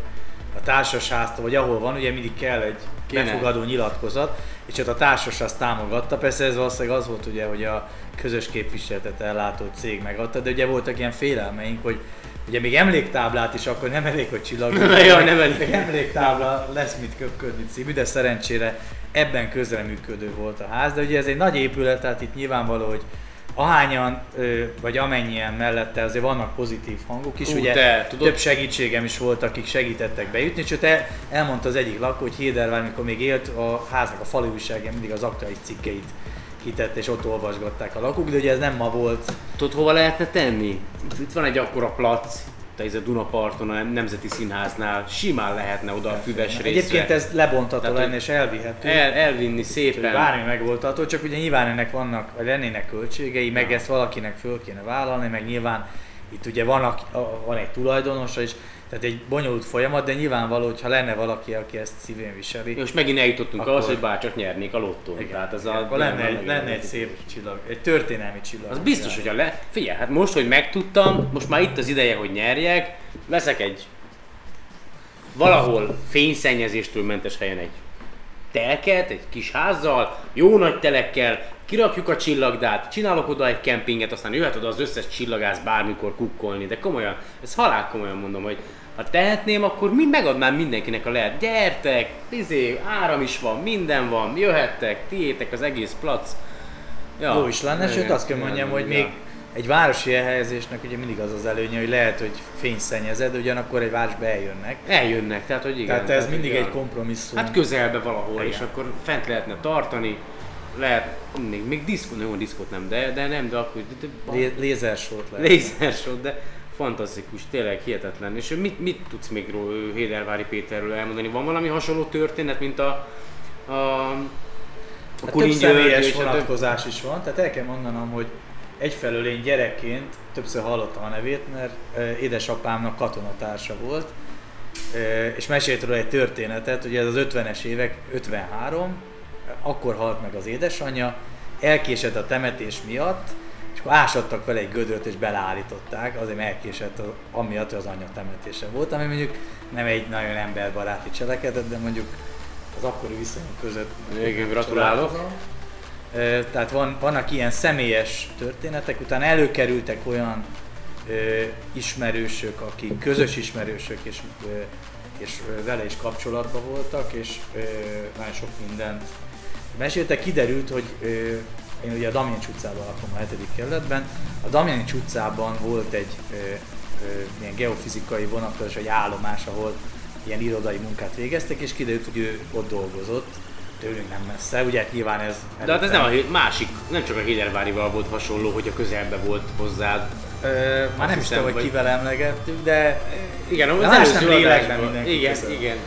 a társasháztól, vagy ahol van, ugye mindig kell egy Kéne. befogadó nyilatkozat, és ott a társasház támogatta. Persze ez valószínűleg az volt ugye, hogy a közös képviseletet ellátó cég megadta, de ugye voltak ilyen félelmeink, hogy Ugye még emléktáblát is, akkor nem elég, hogy csillag. Jaj, nem elég. Még emléktábla lesz mit köpködni című, de szerencsére ebben közreműködő volt a ház. De ugye ez egy nagy épület, tehát itt nyilvánvaló, hogy ahányan, vagy amennyien mellette azért vannak pozitív hangok is. Ú, ugye te tudod- több segítségem is volt, akik segítettek bejutni, sőt el, elmondta az egyik lakó, hogy Hédervár, mikor még élt, a háznak a falu újságja mindig az aktuális cikkeit kitette, és ott olvasgatták a lakók, de ugye ez nem ma volt. Tudod, hova lehetne tenni? Itt van egy akkora plac, te ez a Dunaparton, a Nemzeti Színháznál, simán lehetne oda a füves részre. Egyébként ez lebontható Tehát, lenne és elvihető. El, elvinni szépen. bármi megoldható, csak ugye nyilván ennek vannak, vagy lennének költségei, meg ezt valakinek föl kéne vállalni, meg nyilván itt ugye van, aki- a- van egy tulajdonosa is, tehát egy bonyolult folyamat, de nyilvánvaló, hogyha lenne valaki, aki ezt szívén viseli, Most megint eljutottunk Akkor- ahhoz, hogy bárcsak nyernék a lottón. igen, Tehát ez igen, a, akkor lenne, egy, lenne egy szép csillag, egy történelmi csillag. Az biztos, hogy a le... Figyelj, hát most, hogy megtudtam, most már itt az ideje, hogy nyerjek, veszek egy valahol fényszennyezéstől mentes helyen egy telket, egy kis házzal, jó nagy telekkel, kirakjuk a csillagdát, csinálok oda egy kempinget, aztán jöhet oda az összes csillagász bármikor kukkolni, de komolyan, ez halál komolyan mondom, hogy ha tehetném, akkor mind megadnám mindenkinek a lehet. Gyertek, izé, áram is van, minden van, jöhettek, tiétek az egész plac. Ja, jó is lenne, sőt azt kell mondjam, hogy még egy városi elhelyezésnek ugye mindig az az előnye, hogy lehet, hogy fényszennyezed, ugyanakkor egy városba eljönnek. Eljönnek, tehát hogy igen. Tehát ez mindig egy kompromisszum. Hát közelbe valahol, Igen. és akkor fent lehetne tartani, lehet, még, még diszkó, jó, diszkót nem, de, de nem, de akkor de, de, Lé- lézersót lehet. lézersod, de fantasztikus, tényleg hihetetlen. És mit, mit tudsz még ról, Hédervári Péterről elmondani? Van valami hasonló történet, mint a, a, a Hát több személyes vonatkozás is van, tehát el kell mondanom, hogy egyfelől én gyerekként többször hallottam a nevét, mert ö, édesapámnak katonatársa volt, ö, és mesélt róla egy történetet, ugye ez az 50-es évek, 53, akkor halt meg az édesanyja, elkésett a temetés miatt, és akkor ásattak vele egy gödört és beleállították, azért elkésett amiatt, hogy az anyja temetése volt, ami mondjuk nem egy nagyon emberbaráti cselekedet, de mondjuk az akkori viszonyok között Igen, gratulálok. Tehát van, vannak ilyen személyes történetek, utána előkerültek olyan ö, ismerősök, akik közös ismerősök, és, ö, és vele is kapcsolatban voltak, és ö, nagyon sok mindent meséltek. Kiderült, hogy ö, én ugye a Damjanics utcában lakom a 7. kerületben, a Damjanics utcában volt egy ö, ö, ilyen geofizikai vonatkozás, egy állomás, ahol ilyen irodai munkát végeztek, és kiderült, hogy ő ott dolgozott, tőlünk nem messze, ugye nyilván ez... De hát ez nem a másik, nem csak a Hédervárival volt hasonló, hogy a közelbe volt hozzád. Ö, már nem is tudom, hogy kivel emlegettük, de Igen, az De más előző nem lélekben mindenki Igen, közel. igen.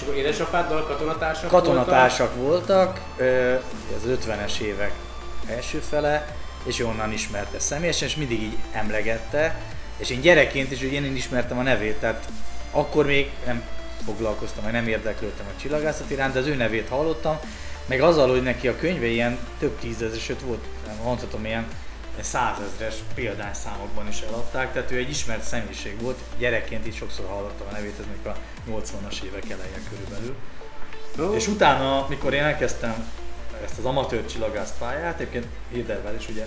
És akkor édesapáddal katonatársak katonatársak voltak, ez az 50-es évek első fele, és onnan ismerte személyesen, és mindig így emlegette, és én gyerekként is, ugye én ismertem a nevét, tehát akkor még nem foglalkoztam, vagy nem érdeklődtem a csillagászat iránt, de az ő nevét hallottam, meg azzal, hogy neki a könyve ilyen több tízezer, sőt volt, nem mondhatom, ilyen százezres példányszámokban is eladták, tehát ő egy ismert személyiség volt, gyerekként is sokszor hallottam a nevét, ez még a 80-as évek eleje körülbelül. Ó. És utána, mikor én elkezdtem ezt az amatőr csillagász pályát, egyébként Hédervel is ugye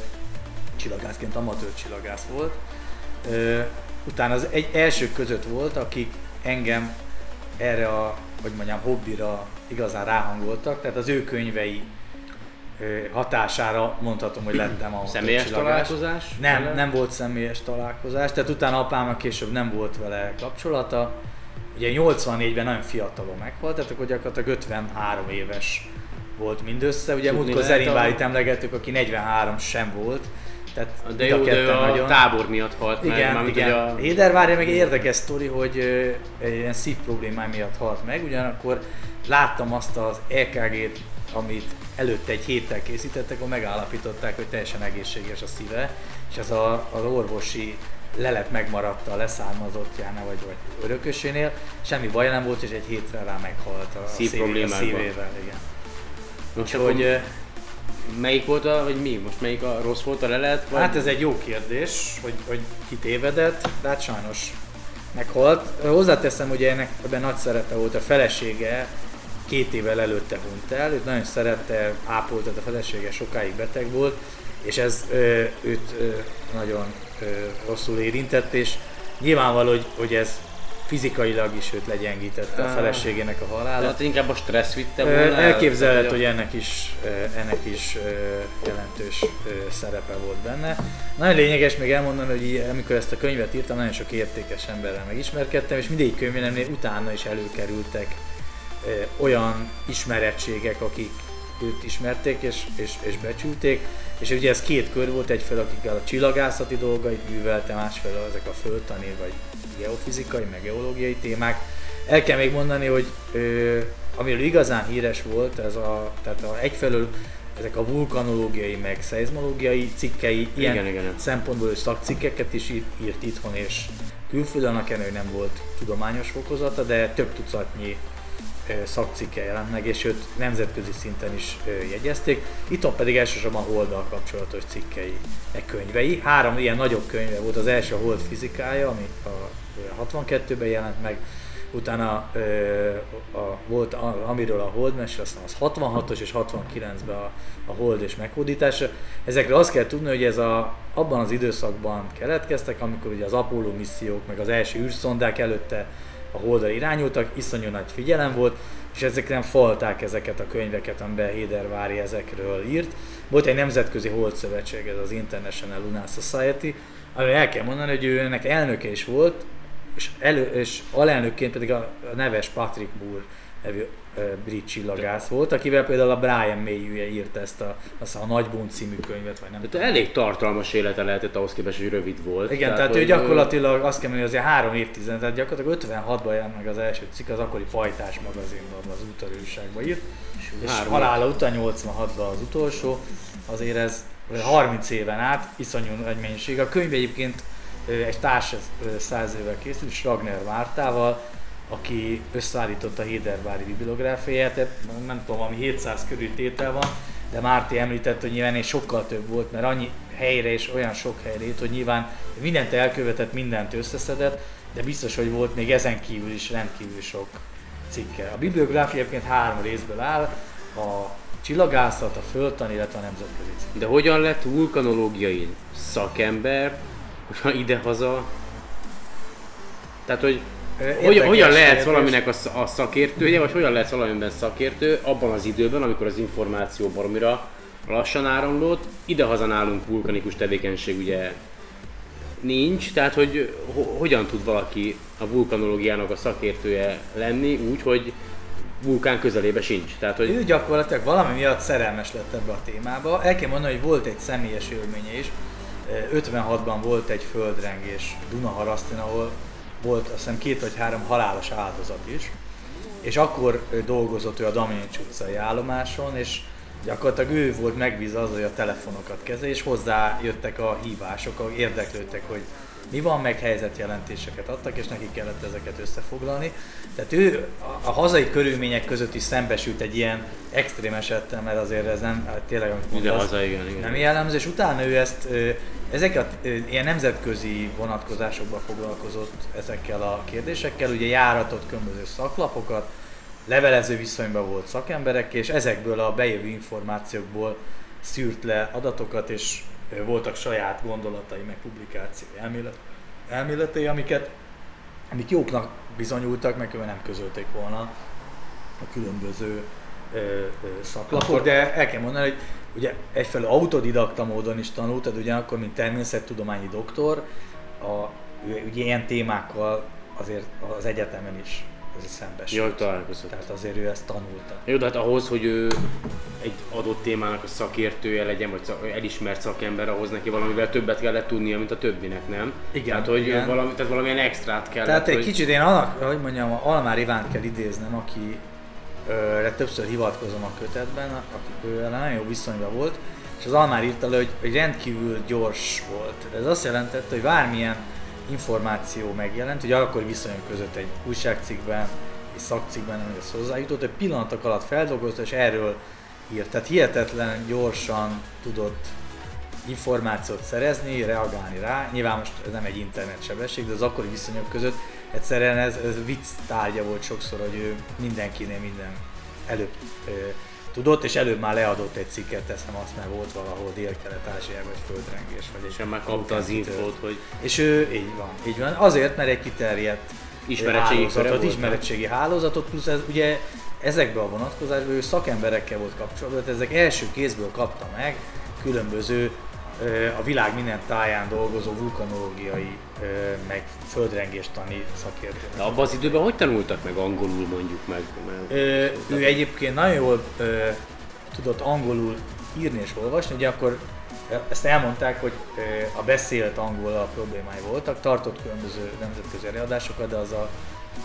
csillagászként amatőr csillagász volt, utána az egy elsők között volt, akik engem erre a, hogy mondjam, hobbira igazán ráhangoltak, tehát az ő könyvei hatására mondhatom, hogy lettem a Személyes találkozás? Nem, vele? nem volt személyes találkozás, tehát utána apámnak később nem volt vele kapcsolata. Ugye 84-ben nagyon fiatalon meghalt, tehát akkor gyakorlatilag 53 éves volt mindössze. Ugye múltkor lehet a- Zerinválit emlegettük, aki 43 sem volt. Tehát De jó, de ő a tábor miatt halt meg. igen, igen. A... Hédervárja meg érdekes sztori, hogy egy ilyen szív problémái miatt halt meg, ugyanakkor láttam azt az EKG-t, amit előtte egy héttel készítettek, akkor megállapították, hogy teljesen egészséges a szíve, és ez a, az orvosi lelet megmaradt a leszármazottjánál, vagy, vagy örökösénél, semmi baj nem volt, és egy hétre rá meghalt a, Szív szívé- a szívével. Igen. Most Úgyhogy, ö, Melyik volt a, vagy mi? Most melyik a rossz volt a lelet? Vagy? Hát ez egy jó kérdés, hogy, hogy ki tévedett, de hát sajnos meghalt. Hozzáteszem, hogy ennek ebben nagy szerepe volt a felesége, két évvel előtte hunyt el, őt nagyon szerette, ápolta, a felesége sokáig beteg volt, és ez ö, őt ö, nagyon ö, rosszul érintett, és nyilvánvaló, hogy, hogy ez fizikailag is őt legyengítette a feleségének a halála. Tehát inkább a stressz vitte volna. el? Elképzelhető, Tehát, hogy ennek is, ennek is jelentős szerepe volt benne. Nagyon lényeges még elmondani, hogy amikor ezt a könyvet írtam, nagyon sok értékes emberrel megismerkedtem, és mindegyik könyvénemnél utána is előkerültek olyan ismerettségek, akik őt ismerték és, és, és becsülték, és ugye ez két kör volt, egyfelől akikkel a csillagászati dolgait művelte, másfelől ezek a földtani vagy geofizikai, meg geológiai témák. El kell még mondani, hogy ö, amiről igazán híres volt, ez a, tehát a, egyfelől ezek a vulkanológiai, meg szeizmológiai cikkei, ilyen Igen, igen. szempontból ő szakcikkeket is írt, írt itthon és külföldön, annak nem volt tudományos fokozata, de több tucatnyi szakcikke jelent meg, és őt nemzetközi szinten is jegyezték. Itthon pedig elsősorban a Holddal kapcsolatos cikkei, meg könyvei. Három ilyen nagyobb könyve volt, az első a Hold fizikája, ami a ö, 62-ben jelent meg, utána ö, a, volt, a, amiről a Hold mesél, aztán az 66-os és 69-ben a, a Hold és meghódítása. Ezekre azt kell tudni, hogy ez a, abban az időszakban keletkeztek, amikor ugye az Apollo missziók, meg az első űrszondák előtte a Holdra irányultak, iszonyú nagy figyelem volt, és ezek nem falták ezeket a könyveket, amiben Hédervári ezekről írt. Volt egy nemzetközi holdszövetség, ez az International Lunar Society, ami el kell mondani, hogy ő ennek elnöke is volt, és, elő, és alelnökként pedig a, a neves Patrick Moore nevű brit csillagász volt, akivel például a Brian May ugye írt ezt a, azt a Nagybún című könyvet, vagy nem Tehát elég tartalmas élete lehetett ahhoz képest, hogy rövid volt. igen, tehát, tehát ő gyakorlatilag azt kell mondani, hogy azért három évtized, tehát gyakorlatilag 56-ban jelent meg az első cikk, az akkori Pajtás magazinban, az útörőságban írt, és három halála után 86-ban az utolsó, azért ez 30 éven át iszonyú nagy mennyiség. A könyv egyébként egy társ ö, szerzővel készült, Ragnar Mártával, aki összeállította Hédervári bibliográfiáját, nem tudom, ami 700 körül tétel van, de Márti említett, hogy nyilván egy sokkal több volt, mert annyi helyre és olyan sok helyre írt, hogy nyilván mindent elkövetett, mindent összeszedett, de biztos, hogy volt még ezen kívül is rendkívül sok cikke. A bibliográfia egyébként három részből áll, a csillagászat, a földtan, illetve a nemzetközi cikk. De hogyan lett vulkanológiai szakember, hogyha idehaza? Tehát, hogy hogyan, hogyan lehetsz valaminek a, a szakértője, vagy hogyan lehetsz valamiben szakértő abban az időben, amikor az információ baromira lassan áramlott, idehaza nálunk vulkanikus tevékenység ugye nincs, tehát hogy ho- hogyan tud valaki a vulkanológiának a szakértője lenni úgy, hogy vulkán közelébe sincs. Tehát, hogy Ő gyakorlatilag valami miatt szerelmes lett ebbe a témába. El kell mondani, hogy volt egy személyes élménye is. Ö, 56-ban volt egy földrengés Dunaharasztin, ahol volt azt hiszem két vagy három halálos áldozat is. És akkor dolgozott ő a Damjanics utcai állomáson, és gyakorlatilag ő volt megbízva az, hogy a telefonokat kezel, és hozzá jöttek a hívások, ahol érdeklődtek, hogy mi van, meg helyzetjelentéseket adtak, és neki kellett ezeket összefoglalni. Tehát ő a, a hazai körülmények között is szembesült egy ilyen extrém esettel, mert azért ez nem, hát tényleg amit mondasz, Idehaza, igen, igen. nem jellemző, és utána ő ezt, ö, ezeket ö, ilyen nemzetközi vonatkozásokban foglalkozott ezekkel a kérdésekkel, ugye járatott különböző szaklapokat, levelező viszonyban volt szakemberek, és ezekből a bejövő információkból szűrt le adatokat, és voltak saját gondolatai, meg publikáció elmélet, elméletei, amiket amik jóknak bizonyultak, meg nem közölték volna a különböző ö, ö, szaklapok, de el kell mondani, hogy ugye egyfelől autodidakta módon is tanult, tehát ugyanakkor, mint természettudományi doktor, a, ő ugye ilyen témákkal azért az egyetemen is azért szembesült. Jaj, találkozott. Tehát azért ő ezt tanulta. Jó, de hát ahhoz, hogy ő egy adott témának a szakértője legyen, vagy szak, elismert szakember, ahhoz neki valamivel többet kellett tudnia, mint a többinek, nem? Igen, Tehát, hogy igen. Valami, tehát valamilyen extrát kellett, Tehát egy hogy... kicsit én, annak, hogy mondjam, Almár Ivánt kell idéznem, aki ö, többször hivatkozom a kötetben, aki ő nagyon jó viszonyban volt, és az Almár írta le, hogy, hogy rendkívül gyors volt. Ez azt jelentette, hogy bármilyen információ megjelent, hogy akkor viszonyok között egy újságcikkben, egy szakcikkben, ami ezt hozzájutott, hogy pillanatok alatt feldolgozta, és erről írt. Tehát hihetetlen gyorsan tudott információt szerezni, reagálni rá. Nyilván most ez nem egy internetsebesség, de az akkori viszonyok között egyszerűen ez, ez vicc tárgya volt sokszor, hogy ő mindenkinél minden előbb ö, tudott, és előbb már leadott egy cikket, teszem azt, mert volt valahol Dél-Kelet-Ázsiában egy földrengés, vagy És már kapta az infót, hogy És ő, így van, így van. Azért, mert egy kiterjedt Ismeretségi hálózatot, ismeretségi hálózatot, plusz ez ugye ezekben a vonatkozásban ő szakemberekkel volt kapcsolatban, tehát ezek első kézből kapta meg különböző a világ minden táján dolgozó vulkanológiai, meg földrengéstani szakértők. de abban az időben hogy tanultak meg angolul mondjuk meg? Mert... Ö, ő egyébként nagyon jól ö, tudott angolul írni és olvasni, ugye akkor ezt elmondták, hogy a beszélt angol a problémái voltak, tartott különböző nemzetközi előadásokat, de az a,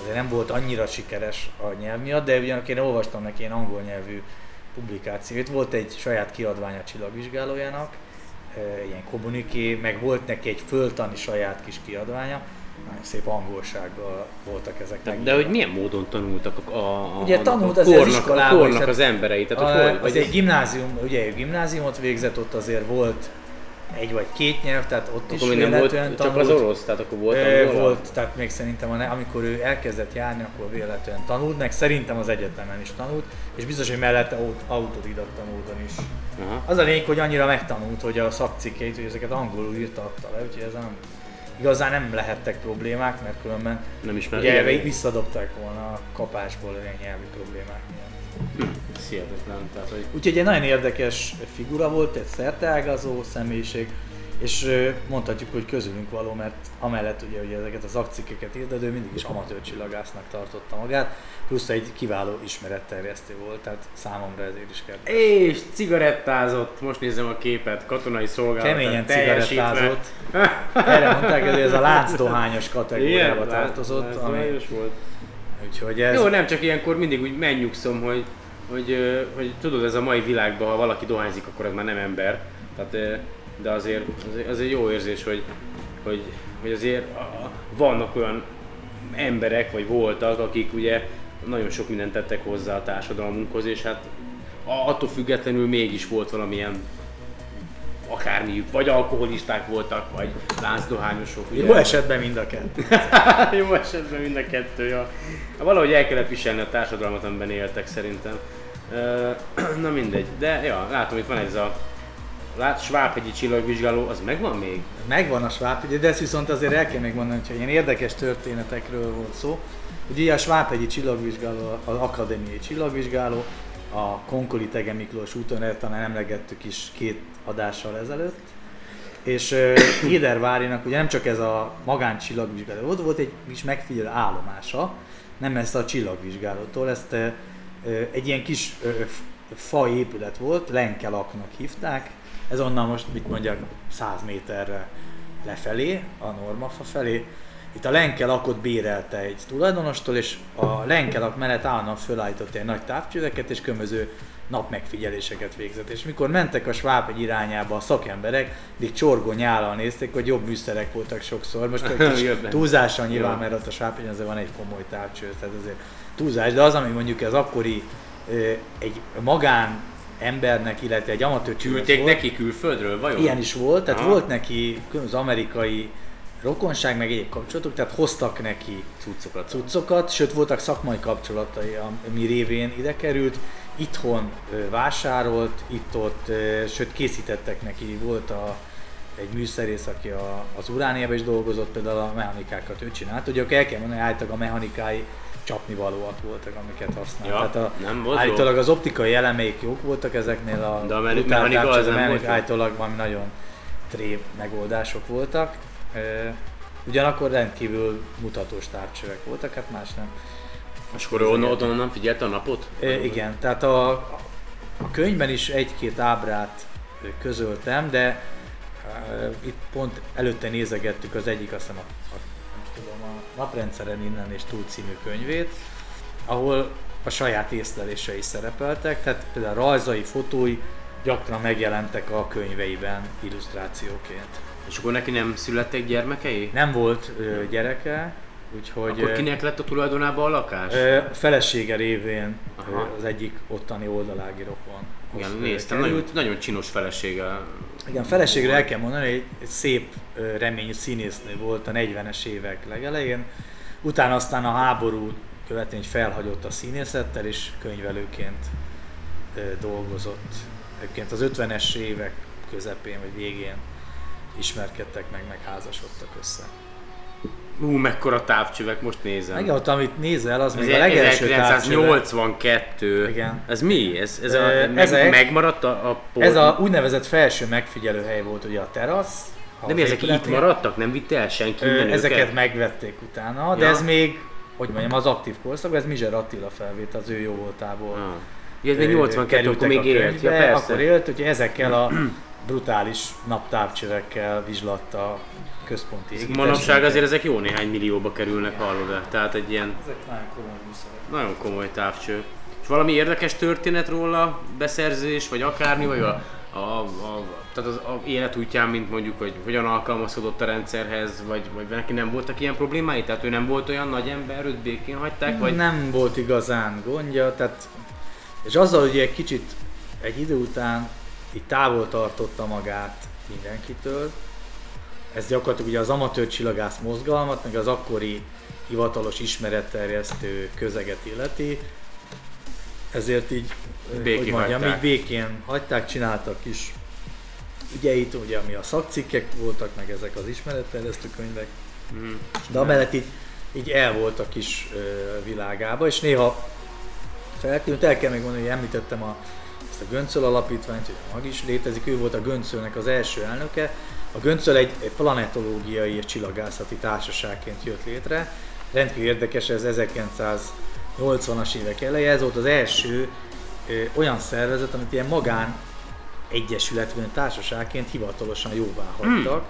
azért nem volt annyira sikeres a nyelv miatt, de ugyanakkor én olvastam neki ilyen angol nyelvű publikációt. Volt egy saját kiadványa csillagvizsgálójának, ö, ilyen kommuniké, meg volt neki egy föltani saját kis kiadványa, nagyon szép angolsággal voltak ezek De, de hogy milyen módon tanultak a, a, a, Ugye tanult a az kornak, a iskolában is, kornak az emberei? Tehát, a, hogy, az vagy egy gimnázium, ugye ő gimnáziumot végzett, ott azért volt egy vagy két nyelv, tehát ott is akkor nem volt véletlenül csak tanult. az orosz, tehát akkor volt angol? volt, tehát még szerintem, amikor ő elkezdett járni, akkor véletlenül tanult, meg szerintem az egyetemen is tanult, és biztos, hogy mellette aut- autodidakta módon is. Aha. Az a lényeg, hogy annyira megtanult, hogy a szakcikkeit, hogy ezeket angolul írta, adta le, úgyhogy ez nem igazán nem lehettek problémák, mert különben Nem ismer. ugye visszadobták volna a kapásból olyan nyelvi problémák miatt. Ez hihetetlen. Tehát, hogy Úgyhogy egy nagyon érdekes figura volt, egy szerteágazó személyiség, és mondhatjuk, hogy közülünk való, mert amellett ugye, hogy ezeket az akcikkeket írt, de ő mindig is amatőr csillagásznak tartotta magát, plusz egy kiváló ismeretterjesztő volt, tehát számomra ezért is kell. És cigarettázott, most nézem a képet, katonai szolgálat. Keményen cigarettázott. Erre mondták, hogy ez a láncdohányos kategóriába tartozott, ami, volt. úgyhogy ez... Jó, nem csak ilyenkor mindig úgy megnyugszom, hogy, hogy, hogy tudod, ez a mai világban, ha valaki dohányzik, akkor ez már nem ember. Tehát, de azért, azért, azért jó érzés, hogy, hogy, hogy azért vannak olyan emberek, vagy voltak, akik ugye nagyon sok mindent tettek hozzá a társadalmunkhoz, és hát attól függetlenül mégis volt valamilyen akármiük, vagy alkoholisták voltak, vagy láncdohányosok. ugye? Jó esetben mind a kettő. Jó esetben mind a kettő, ja. Hát Valahogy el kellett viselni a társadalmat, amiben éltek szerintem. Na mindegy, de ja, látom, itt van ez a lát, Svábhegyi csillagvizsgáló, az megvan még? Megvan a Svábhegyi, de ezt viszont azért el kell még mondani, hogyha ilyen érdekes történetekről volt szó. Ugye a Svábhegyi csillagvizsgáló, az akadémiai csillagvizsgáló, a Konkoli Tege Miklós úton, talán emlegettük is két adással ezelőtt. És Édervárinak ugye nem csak ez a magáncsillagvizsgáló, ott volt egy kis megfigyelő állomása, nem ezt a csillagvizsgálótól, ezt egy ilyen kis fa épület volt, Lenkelaknak hívták, ez onnan most, mit mondjak, 100 méterre lefelé, a Normafa felé. Itt a lenkelakot bérelte egy tulajdonostól, és a lenkelak mellett állandóan fölállított egy nagy távcsöveket, és különböző napmegfigyeléseket végzett. És mikor mentek a Sváb egy irányába a szakemberek, még csorgó nyállal nézték, hogy jobb műszerek voltak sokszor. Most egy kis túlzással nyilván, mert ott a Sváb azért van egy komoly távcső, tehát azért túlzás, de az, ami mondjuk az akkori egy magán embernek, illetve egy amatőr Küldték neki külföldről, vajon? Ilyen is volt, tehát Aha. volt neki az amerikai rokonság, meg egyéb kapcsolatok, tehát hoztak neki Cuccokat. cuccokat, sőt voltak szakmai kapcsolatai, ami révén ide került, itthon vásárolt, itt-ott, sőt készítettek neki, volt a, egy műszerész, aki a, az urániában is dolgozott, például a mechanikákat ő csinált. Ugye el kell mondani, hogy általában a mechanikái csapnivalóak voltak, amiket használt. Ja, Tehát a, nem volt jó. állítólag az optikai elemeik jók voltak ezeknél a De a mechanika az nem volt állítólag valami nagyon trév megoldások voltak. Ugyanakkor rendkívül mutatós távcsövek voltak, hát más nem. És akkor onnan, nem figyelte a napot? E, igen, tehát a, a könyvben is egy-két ábrát közöltem, de itt pont előtte nézegettük az egyik, azt hiszem a, a, tudom, a Naprendszeren innen és túl című könyvét, ahol a saját észlelései szerepeltek, tehát például rajzai, fotói gyakran megjelentek a könyveiben illusztrációként. És akkor neki nem születtek gyermekei? Nem volt ö, gyereke, úgyhogy... Akkor kinek lett a tulajdonába a lakás? Ö, felesége révén Aha. az egyik ottani oldalági rokon. Igen, néztem, került. nagyon, nagyon csinos felesége. Igen, feleségre el kell mondani, egy, egy szép ö, reményű színésznő volt a 40-es évek legelején. Utána aztán a háború követően felhagyott a színészettel, és könyvelőként dolgozott. Egyébként az 50-es évek közepén vagy végén ismerkedtek meg, meg házasodtak össze. Ú, mekkora távcsövek, most nézem. Igen, ott amit nézel, az Ez még a legelső távcsöve. 1982. Igen. Ez mi? Ez, ez a, meg, ezek- megmaradt a, a pol... Ez a úgynevezett felső megfigyelő hely volt ugye a terasz. De mi ezek itt maradtak? Nem vitte el senki Ö, Ezeket őket? megvették utána, de Ja. ez még, hogy mondjam, az aktív korszak, ez Mizser Attila felvét az ő jó voltából. Ah. Ja, ez még 82, akkor még élt. Ja, persze. Akkor élt, hogy ezekkel a brutális naptávcsövekkel vizslatta a központi égítést. Manapság azért ezek jó néhány millióba kerülnek, hallod -e? Tehát egy ilyen Ezek nagyon komoly műszerek. nagyon komoly távcső. És valami érdekes történet róla, beszerzés, vagy akármi, vagy a, a, a, tehát az a életútján, mint mondjuk, hogy hogyan alkalmazkodott a rendszerhez, vagy, vagy neki nem voltak ilyen problémái? Tehát ő nem volt olyan nagy ember, őt békén hagyták, vagy Nem volt igazán gondja, tehát, és azzal, hogy egy kicsit egy idő után így távol tartotta magát mindenkitől, ez gyakorlatilag ugye az amatőr csillagász mozgalmat, meg az akkori hivatalos ismeretterjesztő közeget illeti, ezért így, Békén hogy mondjam, hagyták. így békén hagyták, csináltak is ügyeit, ugye ami a szakcikkek voltak, meg ezek az ismeretterjesztő könyvek, Mm. de amellett így, így el volt a kis ö, világába, és néha feltűnt, el kell még mondani, hogy említettem a, ezt a Göncöl alapítványt, hogy a mag is létezik, ő volt a Göncölnek az első elnöke. A Göncöl egy, egy planetológiai és csillagászati társaságként jött létre. Rendkívül érdekes, ez 1980-as évek eleje, ez volt az első ö, olyan szervezet, amit ilyen magán egyesület vagy társaságként hivatalosan jóvá hagytak.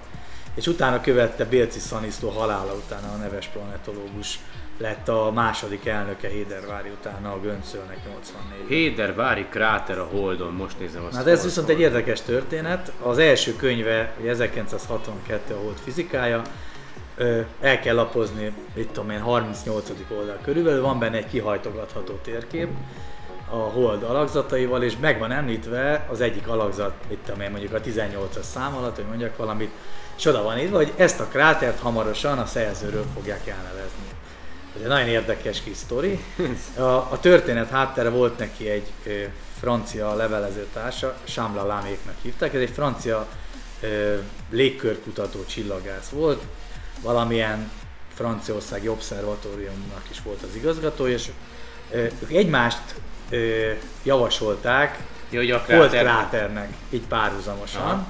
És utána követte Bélci Szanisztó halála utána a neves planetológus lett a második elnöke Hédervári utána a Göncölnek 84 Hédervári kráter a Holdon, most nézem azt. Na de ez viszont van. egy érdekes történet. Az első könyve, ugye 1962 a Hold fizikája, el kell lapozni, mit tudom én, 38. oldal körülbelül, van benne egy kihajtogatható térkép a hold alakzataival, és meg van említve az egyik alakzat, mit tudom én, mondjuk a 18-as szám alatt, hogy mondjak valamit, és oda van írva, hogy ezt a krátert hamarosan a szerzőről fogják elnevezni. Ez egy nagyon érdekes kis sztori. A, a történet háttere volt neki egy ö, francia levelezőtársa, Chamla Laméknak hívták, ez egy francia ö, légkörkutató csillagász volt, valamilyen franciaországi obszervatóriumnak is volt az igazgató, és ö, ők egymást ö, javasolták Ja, hogy a kráter... kráternek, így párhuzamosan. Aha.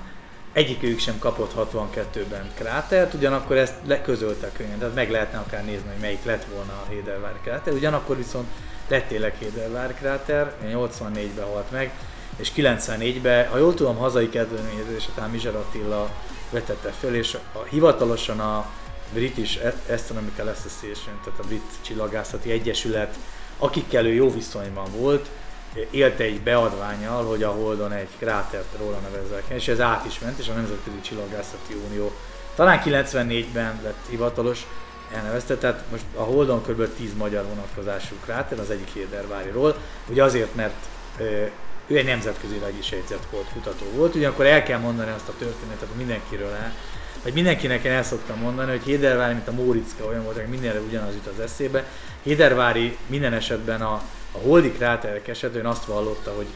Egyikük sem kapott 62-ben krátert, ugyanakkor ezt leközölte a könyvben, tehát meg lehetne akár nézni, hogy melyik lett volna a Hédervár kráter. Ugyanakkor viszont lett tényleg Hédervár kráter, 84-ben halt meg, és 94-ben, ha jól tudom, hazai kezdeményezés után Mizser Attila vetette föl, és a, hivatalosan a British Astronomical Association, tehát a Brit Csillagászati Egyesület, akikkel ő jó viszonyban volt, élte egy beadványal, hogy a Holdon egy krátert róla nevezzel el, és ez át is ment, és a Nemzetközi Csillagászati Unió. Talán 94-ben lett hivatalos, elnevezte, tehát most a Holdon kb. 10 magyar vonatkozású kráter, az egyik Héderváriról, ugye azért, mert ő egy nemzetközileg is jegyzett volt, kutató volt, ugyanakkor el kell mondani azt a történetet mindenkiről el, vagy mindenkinek én el szoktam mondani, hogy Hédervári, mint a Móriczka olyan volt, hogy mindenre ugyanaz jut az eszébe. Hédervári minden esetben a, a holdi kráterek esetén azt vallotta, hogy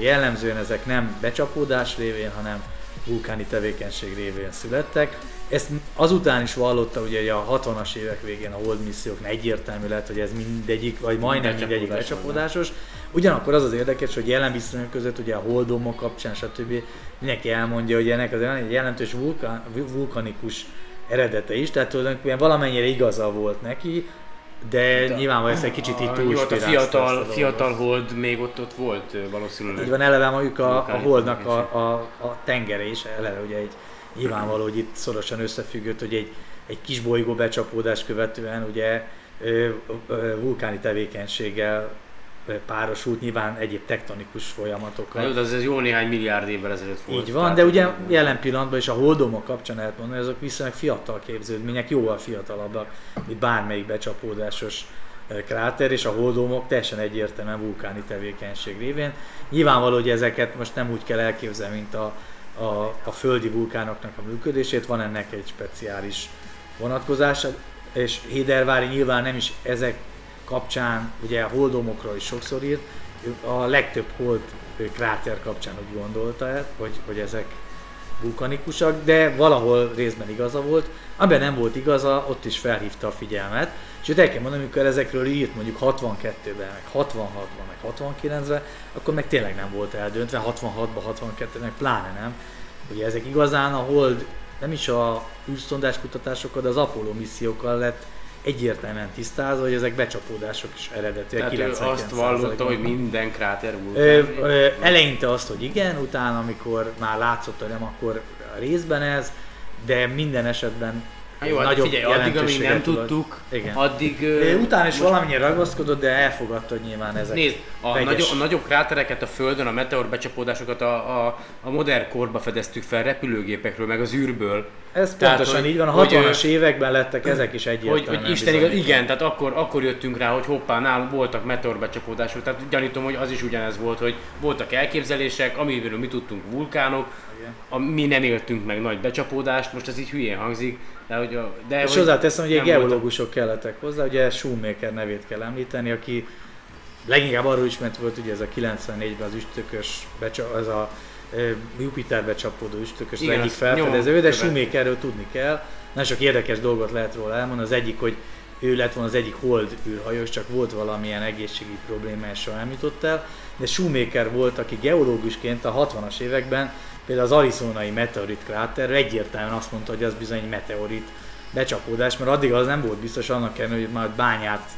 jellemzően ezek nem becsapódás révén, hanem vulkáni tevékenység révén születtek. Ezt azután is vallotta, ugye hogy a 60-as évek végén a hold misszióknál egyértelmű lett, hogy ez mindegyik, vagy majdnem mindegyik Becsapódás becsapódásos. Ugyanakkor az az érdekes, hogy jelen viszonyok között ugye a holdomok kapcsán, stb. mindenki elmondja, hogy ennek van egy jelentős vulkán, vulkanikus eredete is, tehát tulajdonképpen valamennyire igaza volt neki, de, de nyilvánvalóan ezt egy kicsit így a, túl nyugodt a fiatal, fiatal hold még ott, ott volt valószínűleg. így van, eleve mondjuk a, a holdnak a, a, a tengere is, eleve ugye egy nyilvánvaló, hogy itt szorosan összefüggött, hogy egy, egy kis bolygó becsapódás követően ugye vulkáni tevékenységgel párosult, nyilván egyéb tektonikus folyamatokkal. jó, de ez jó néhány milliárd évvel ezelőtt volt. Így van, tehát- de ugye jelen pillanatban is a holdomok kapcsán lehet mondani, hogy azok viszonylag fiatal képződmények, jóval fiatalabbak, mint bármelyik becsapódásos kráter, és a holdomok teljesen egyértelműen vulkáni tevékenység révén. Nyilvánvaló, hogy ezeket most nem úgy kell elképzelni, mint a, a, a földi vulkánoknak a működését, van ennek egy speciális vonatkozása, és Hédervári nyilván nem is ezek kapcsán, ugye a holdomokról is sokszor írt, a legtöbb hold kráter kapcsán úgy gondolta, el, hogy, hogy ezek vulkanikusak, de valahol részben igaza volt. Amiben nem volt igaza, ott is felhívta a figyelmet. Itt el kell mondani, amikor ezekről írt mondjuk 62-ben, meg 66-ban, meg 69-ben, akkor meg tényleg nem volt eldöntve, 66-ban, 62-ben, meg pláne nem. Ugye ezek igazán a hold, nem is a űrszondás kutatásokkal, de az Apollo missziókkal lett egyértelműen tisztázva, hogy ezek becsapódások is eredetileg Tehát ő 99 azt vallotta, hogy minden kráter vulkán. eleinte azt, hogy igen, utána, amikor már látszott, hogy nem, akkor részben ez, de minden esetben Hát jó, hát nagyobb figyelj, addig, amíg nem tudott. tudtuk, Igen. addig... Ö, Utána is most- valamennyire ragaszkodott, de elfogadta, nyilván ezek Nézd, a, nagyobb, a nagyobb krátereket a Földön, a meteor becsapódásokat a, a, a modern korba fedeztük fel repülőgépekről, meg az űrből. Ez Tehát, pontosan hogy- így van, a hogy, 60-as ö, években lettek ezek is Hogy, egyértelműen hogy Isten igaz, igen, tehát akkor, akkor jöttünk rá, hogy hoppá, nálunk voltak meteorbecsapódások, tehát gyanítom, hogy az is ugyanez volt, hogy voltak elképzelések, amiből mi tudtunk vulkánok, Igen. a, mi nem éltünk meg nagy becsapódást, most ez így hülyén hangzik, de hogy, a, de És hogy hozzáteszem, hogy egy nem voltak- geológusok kellettek hozzá, ugye Schumacher nevét kell említeni, aki leginkább arról ismert volt, ugye ez a 94-ben az üstökös, becsa, a Jupiterbe csapódó üstökös az Igen, egyik azt felfedező, de. Shoemakerről tudni kell. Nagyon sok érdekes dolgot lehet róla elmondani. Az egyik, hogy ő lett volna az egyik hold űrhajós, csak volt valamilyen egészségi probléma, és soha nem jutott el. De Shoemaker volt, aki geológusként a 60-as években például az arizonai meteorit kráterre egyértelműen azt mondta, hogy az bizony egy meteorit becsapódás, mert addig az nem volt biztos, annak ellenére, hogy már bányát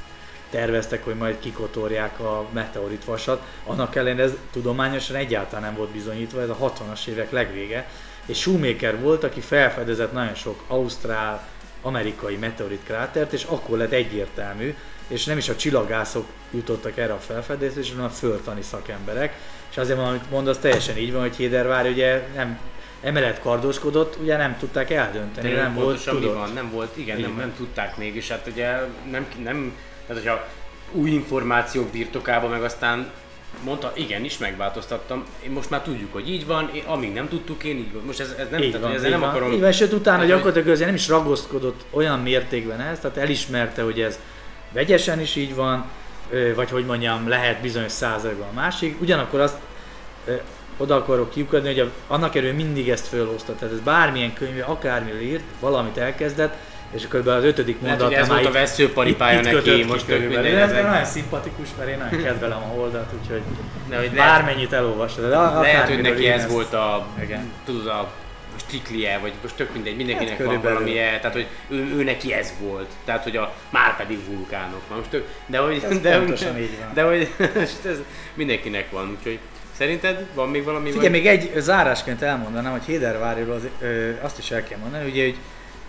terveztek, hogy majd kikotorják a meteorit vasat. Annak ellenére ez tudományosan egyáltalán nem volt bizonyítva, ez a 60-as évek legvége. És Shoemaker volt, aki felfedezett nagyon sok ausztrál, amerikai meteorit krátert, és akkor lett egyértelmű, és nem is a csillagászok jutottak erre a felfedezésre, hanem a földtani szakemberek. És azért van, amit mondasz, teljesen így van, hogy Hédervár ugye nem emellett kardoskodott, ugye nem tudták eldönteni, Tényleg nem volt pontosan mi tudott. van, nem volt, igen, nem, nem tudták még, és hát ugye nem, nem tehát hogyha új információk birtokában meg aztán mondta, igenis megváltoztattam, én most már tudjuk, hogy így van, én, amíg nem tudtuk, én így van. Most ez, ez nem, Így tehát, van, ezzel így nem van. akarom... Így van, sőt utána Tehát, gyakorlatilag azért nem is ragaszkodott olyan mértékben ez, tehát elismerte, hogy ez vegyesen is így van, vagy hogy mondjam, lehet bizonyos százalékban a másik. Ugyanakkor azt ö, oda akarok kiukadni, hogy a, annak erő mindig ezt fölhozta. Tehát ez bármilyen könyve, akármilyen írt, valamit elkezdett, és akkor az ötödik Lehet, hogy mondatnál ez volt a veszőparipája itt- itt neki, kötött ki most tök körülbelül. ez egy- nagyon szimpatikus, mert én nagyon kedvelem a holdat, úgyhogy De hogy lehet- bármennyit elolvastad. De Lehet, hogy neki ez volt a, Igen. tudod, a stiklie, vagy most tök mindegy, mindenkinek Hát van körülbelül. valami, tehát hogy ő, ő, neki ez volt, tehát hogy a már pedig vulkánok, Na most tök, de hogy, Ez de, pontosan így van. de hogy ez mindenkinek van, úgyhogy szerinted van még valami? Figyelj, még egy zárásként elmondanám, hogy Héderváriról az, ö, azt is el kell mondani, ugye, hogy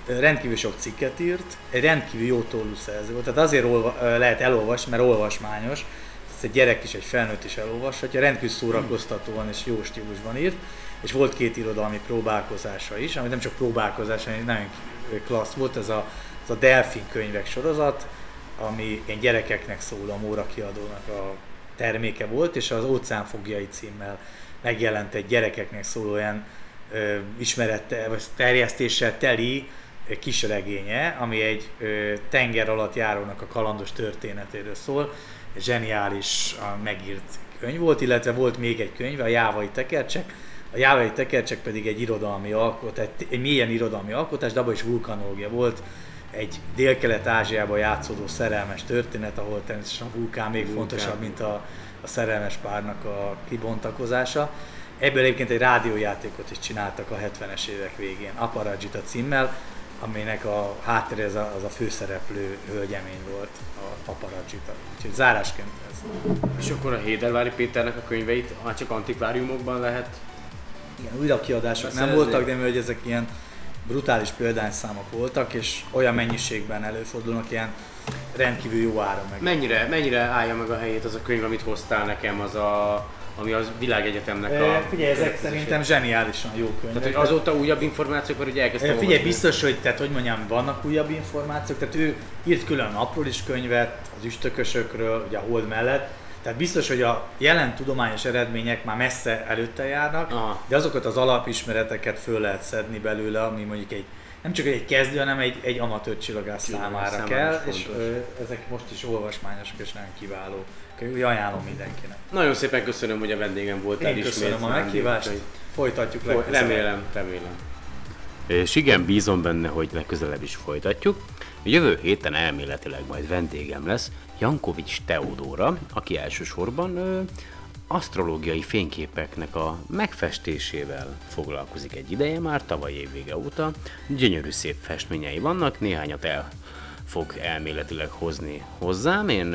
rendkívül sok cikket írt, egy rendkívül jó tólúszerző volt, tehát azért olva, lehet elolvasni, mert olvasmányos, ezt egy gyerek is, egy felnőtt is elolvashatja, rendkívül szórakoztatóan és jó stílusban írt, és volt két irodalmi próbálkozása is, ami nem csak próbálkozás, hanem nagyon klassz volt, ez a, ez a Delfin könyvek sorozat, ami ilyen gyerekeknek szól a Móra kiadónak a terméke volt, és az Óceánfogjai címmel megjelent egy gyerekeknek szóló olyan ö, ismerete, vagy terjesztéssel teli ö, kis regénye, ami egy ö, tenger alatt járónak a kalandos történetéről szól. Zseniális a megírt könyv volt, illetve volt még egy könyv, a Jávai Tekercsek, a Jávai Tekercsek pedig egy irodalmi alkotás, egy, egy mélyen irodalmi alkotás, de abban is vulkanológia volt, egy Dél-Kelet-Ázsiában játszódó szerelmes történet, ahol természetesen a vulkán még Vulkán. fontosabb, mint a, a szerelmes párnak a kibontakozása. Ebből egyébként egy rádiójátékot is csináltak a 70-es évek végén, Aparajita címmel, aminek a háttere az a, az a főszereplő hölgyemény volt, a Aparajita. Úgyhogy zárásként ez. És akkor a Hédervári Péternek a könyveit már csak antikváriumokban lehet Igen, újra kiadások nem voltak, de hogy ezek ilyen brutális példányszámok voltak, és olyan mennyiségben előfordulnak, ilyen rendkívül jó ára meg. Mennyire, mennyire állja meg a helyét az a könyv, amit hoztál nekem, az a, ami az világegyetemnek E, a... figyelj, ezek szerintem zseniálisan jó könyvek. Tehát, hogy azóta újabb információk, mert ugye elkezdtem E, Figyelj, biztos, hogy tehát, hogy mondjam, vannak újabb információk, tehát ő írt külön napról is könyvet, az üstökösökről, ugye a hold mellett, tehát biztos, hogy a jelen tudományos eredmények már messze előtte járnak, Aha. de azokat az alapismereteket föl lehet szedni belőle, ami mondjuk egy nem csak egy kezdő, hanem egy, egy amatőr csillagász számára számára kell, és ö, ezek most is olvasmányosak és nagyon kiváló. Úgyhogy ajánlom mindenkinek. Nagyon szépen köszönöm, hogy a vendégem voltál Én ismét. köszönöm a meghívást, folytatjuk Fo- legközelebb. Remélem, remélem. És igen, bízom benne, hogy legközelebb is folytatjuk. Jövő héten elméletileg majd vendégem lesz Jankovics Teodóra, aki elsősorban ö, asztrológiai fényképeknek a megfestésével foglalkozik egy ideje már, tavaly évvége óta. Gyönyörű szép festményei vannak, néhányat el fog elméletileg hozni hozzám. Én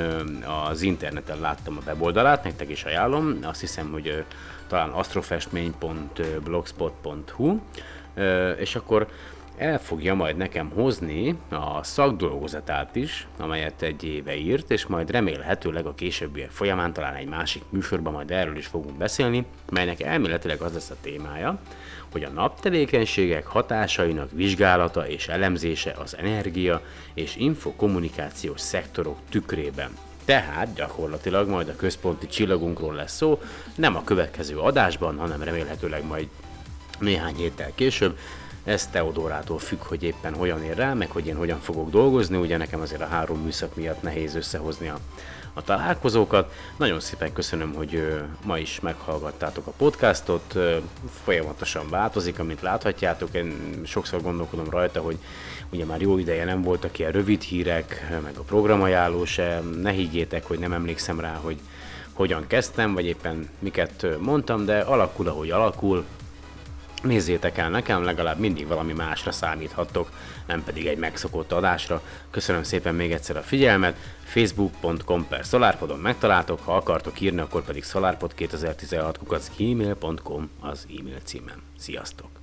az interneten láttam a weboldalát, nektek is ajánlom. Azt hiszem, hogy talán astrofestmény.blogspot.hu és akkor el fogja majd nekem hozni a szakdolgozatát is, amelyet egy éve írt, és majd remélhetőleg a későbbiek folyamán talán egy másik műsorban majd erről is fogunk beszélni, melynek elméletileg az lesz a témája, hogy a naptevékenységek hatásainak vizsgálata és elemzése az energia és infokommunikációs szektorok tükrében. Tehát gyakorlatilag majd a központi csillagunkról lesz szó, nem a következő adásban, hanem remélhetőleg majd néhány héttel később. Ez Teodorától függ, hogy éppen hogyan ér rá, meg hogy én hogyan fogok dolgozni, ugye nekem azért a három műszak miatt nehéz összehozni a, a találkozókat. Nagyon szépen köszönöm, hogy ma is meghallgattátok a podcastot, folyamatosan változik, amit láthatjátok, én sokszor gondolkodom rajta, hogy ugye már jó ideje nem voltak ilyen rövid hírek, meg a programajánló se, ne higgyétek, hogy nem emlékszem rá, hogy hogyan kezdtem, vagy éppen miket mondtam, de alakul, ahogy alakul, Nézzétek el nekem, legalább mindig valami másra számíthattok, nem pedig egy megszokott adásra. Köszönöm szépen még egyszer a figyelmet, facebook.com per SolarPodon megtaláltok, ha akartok írni, akkor pedig solarpod2016 gmail.com az e-mail címem. Sziasztok!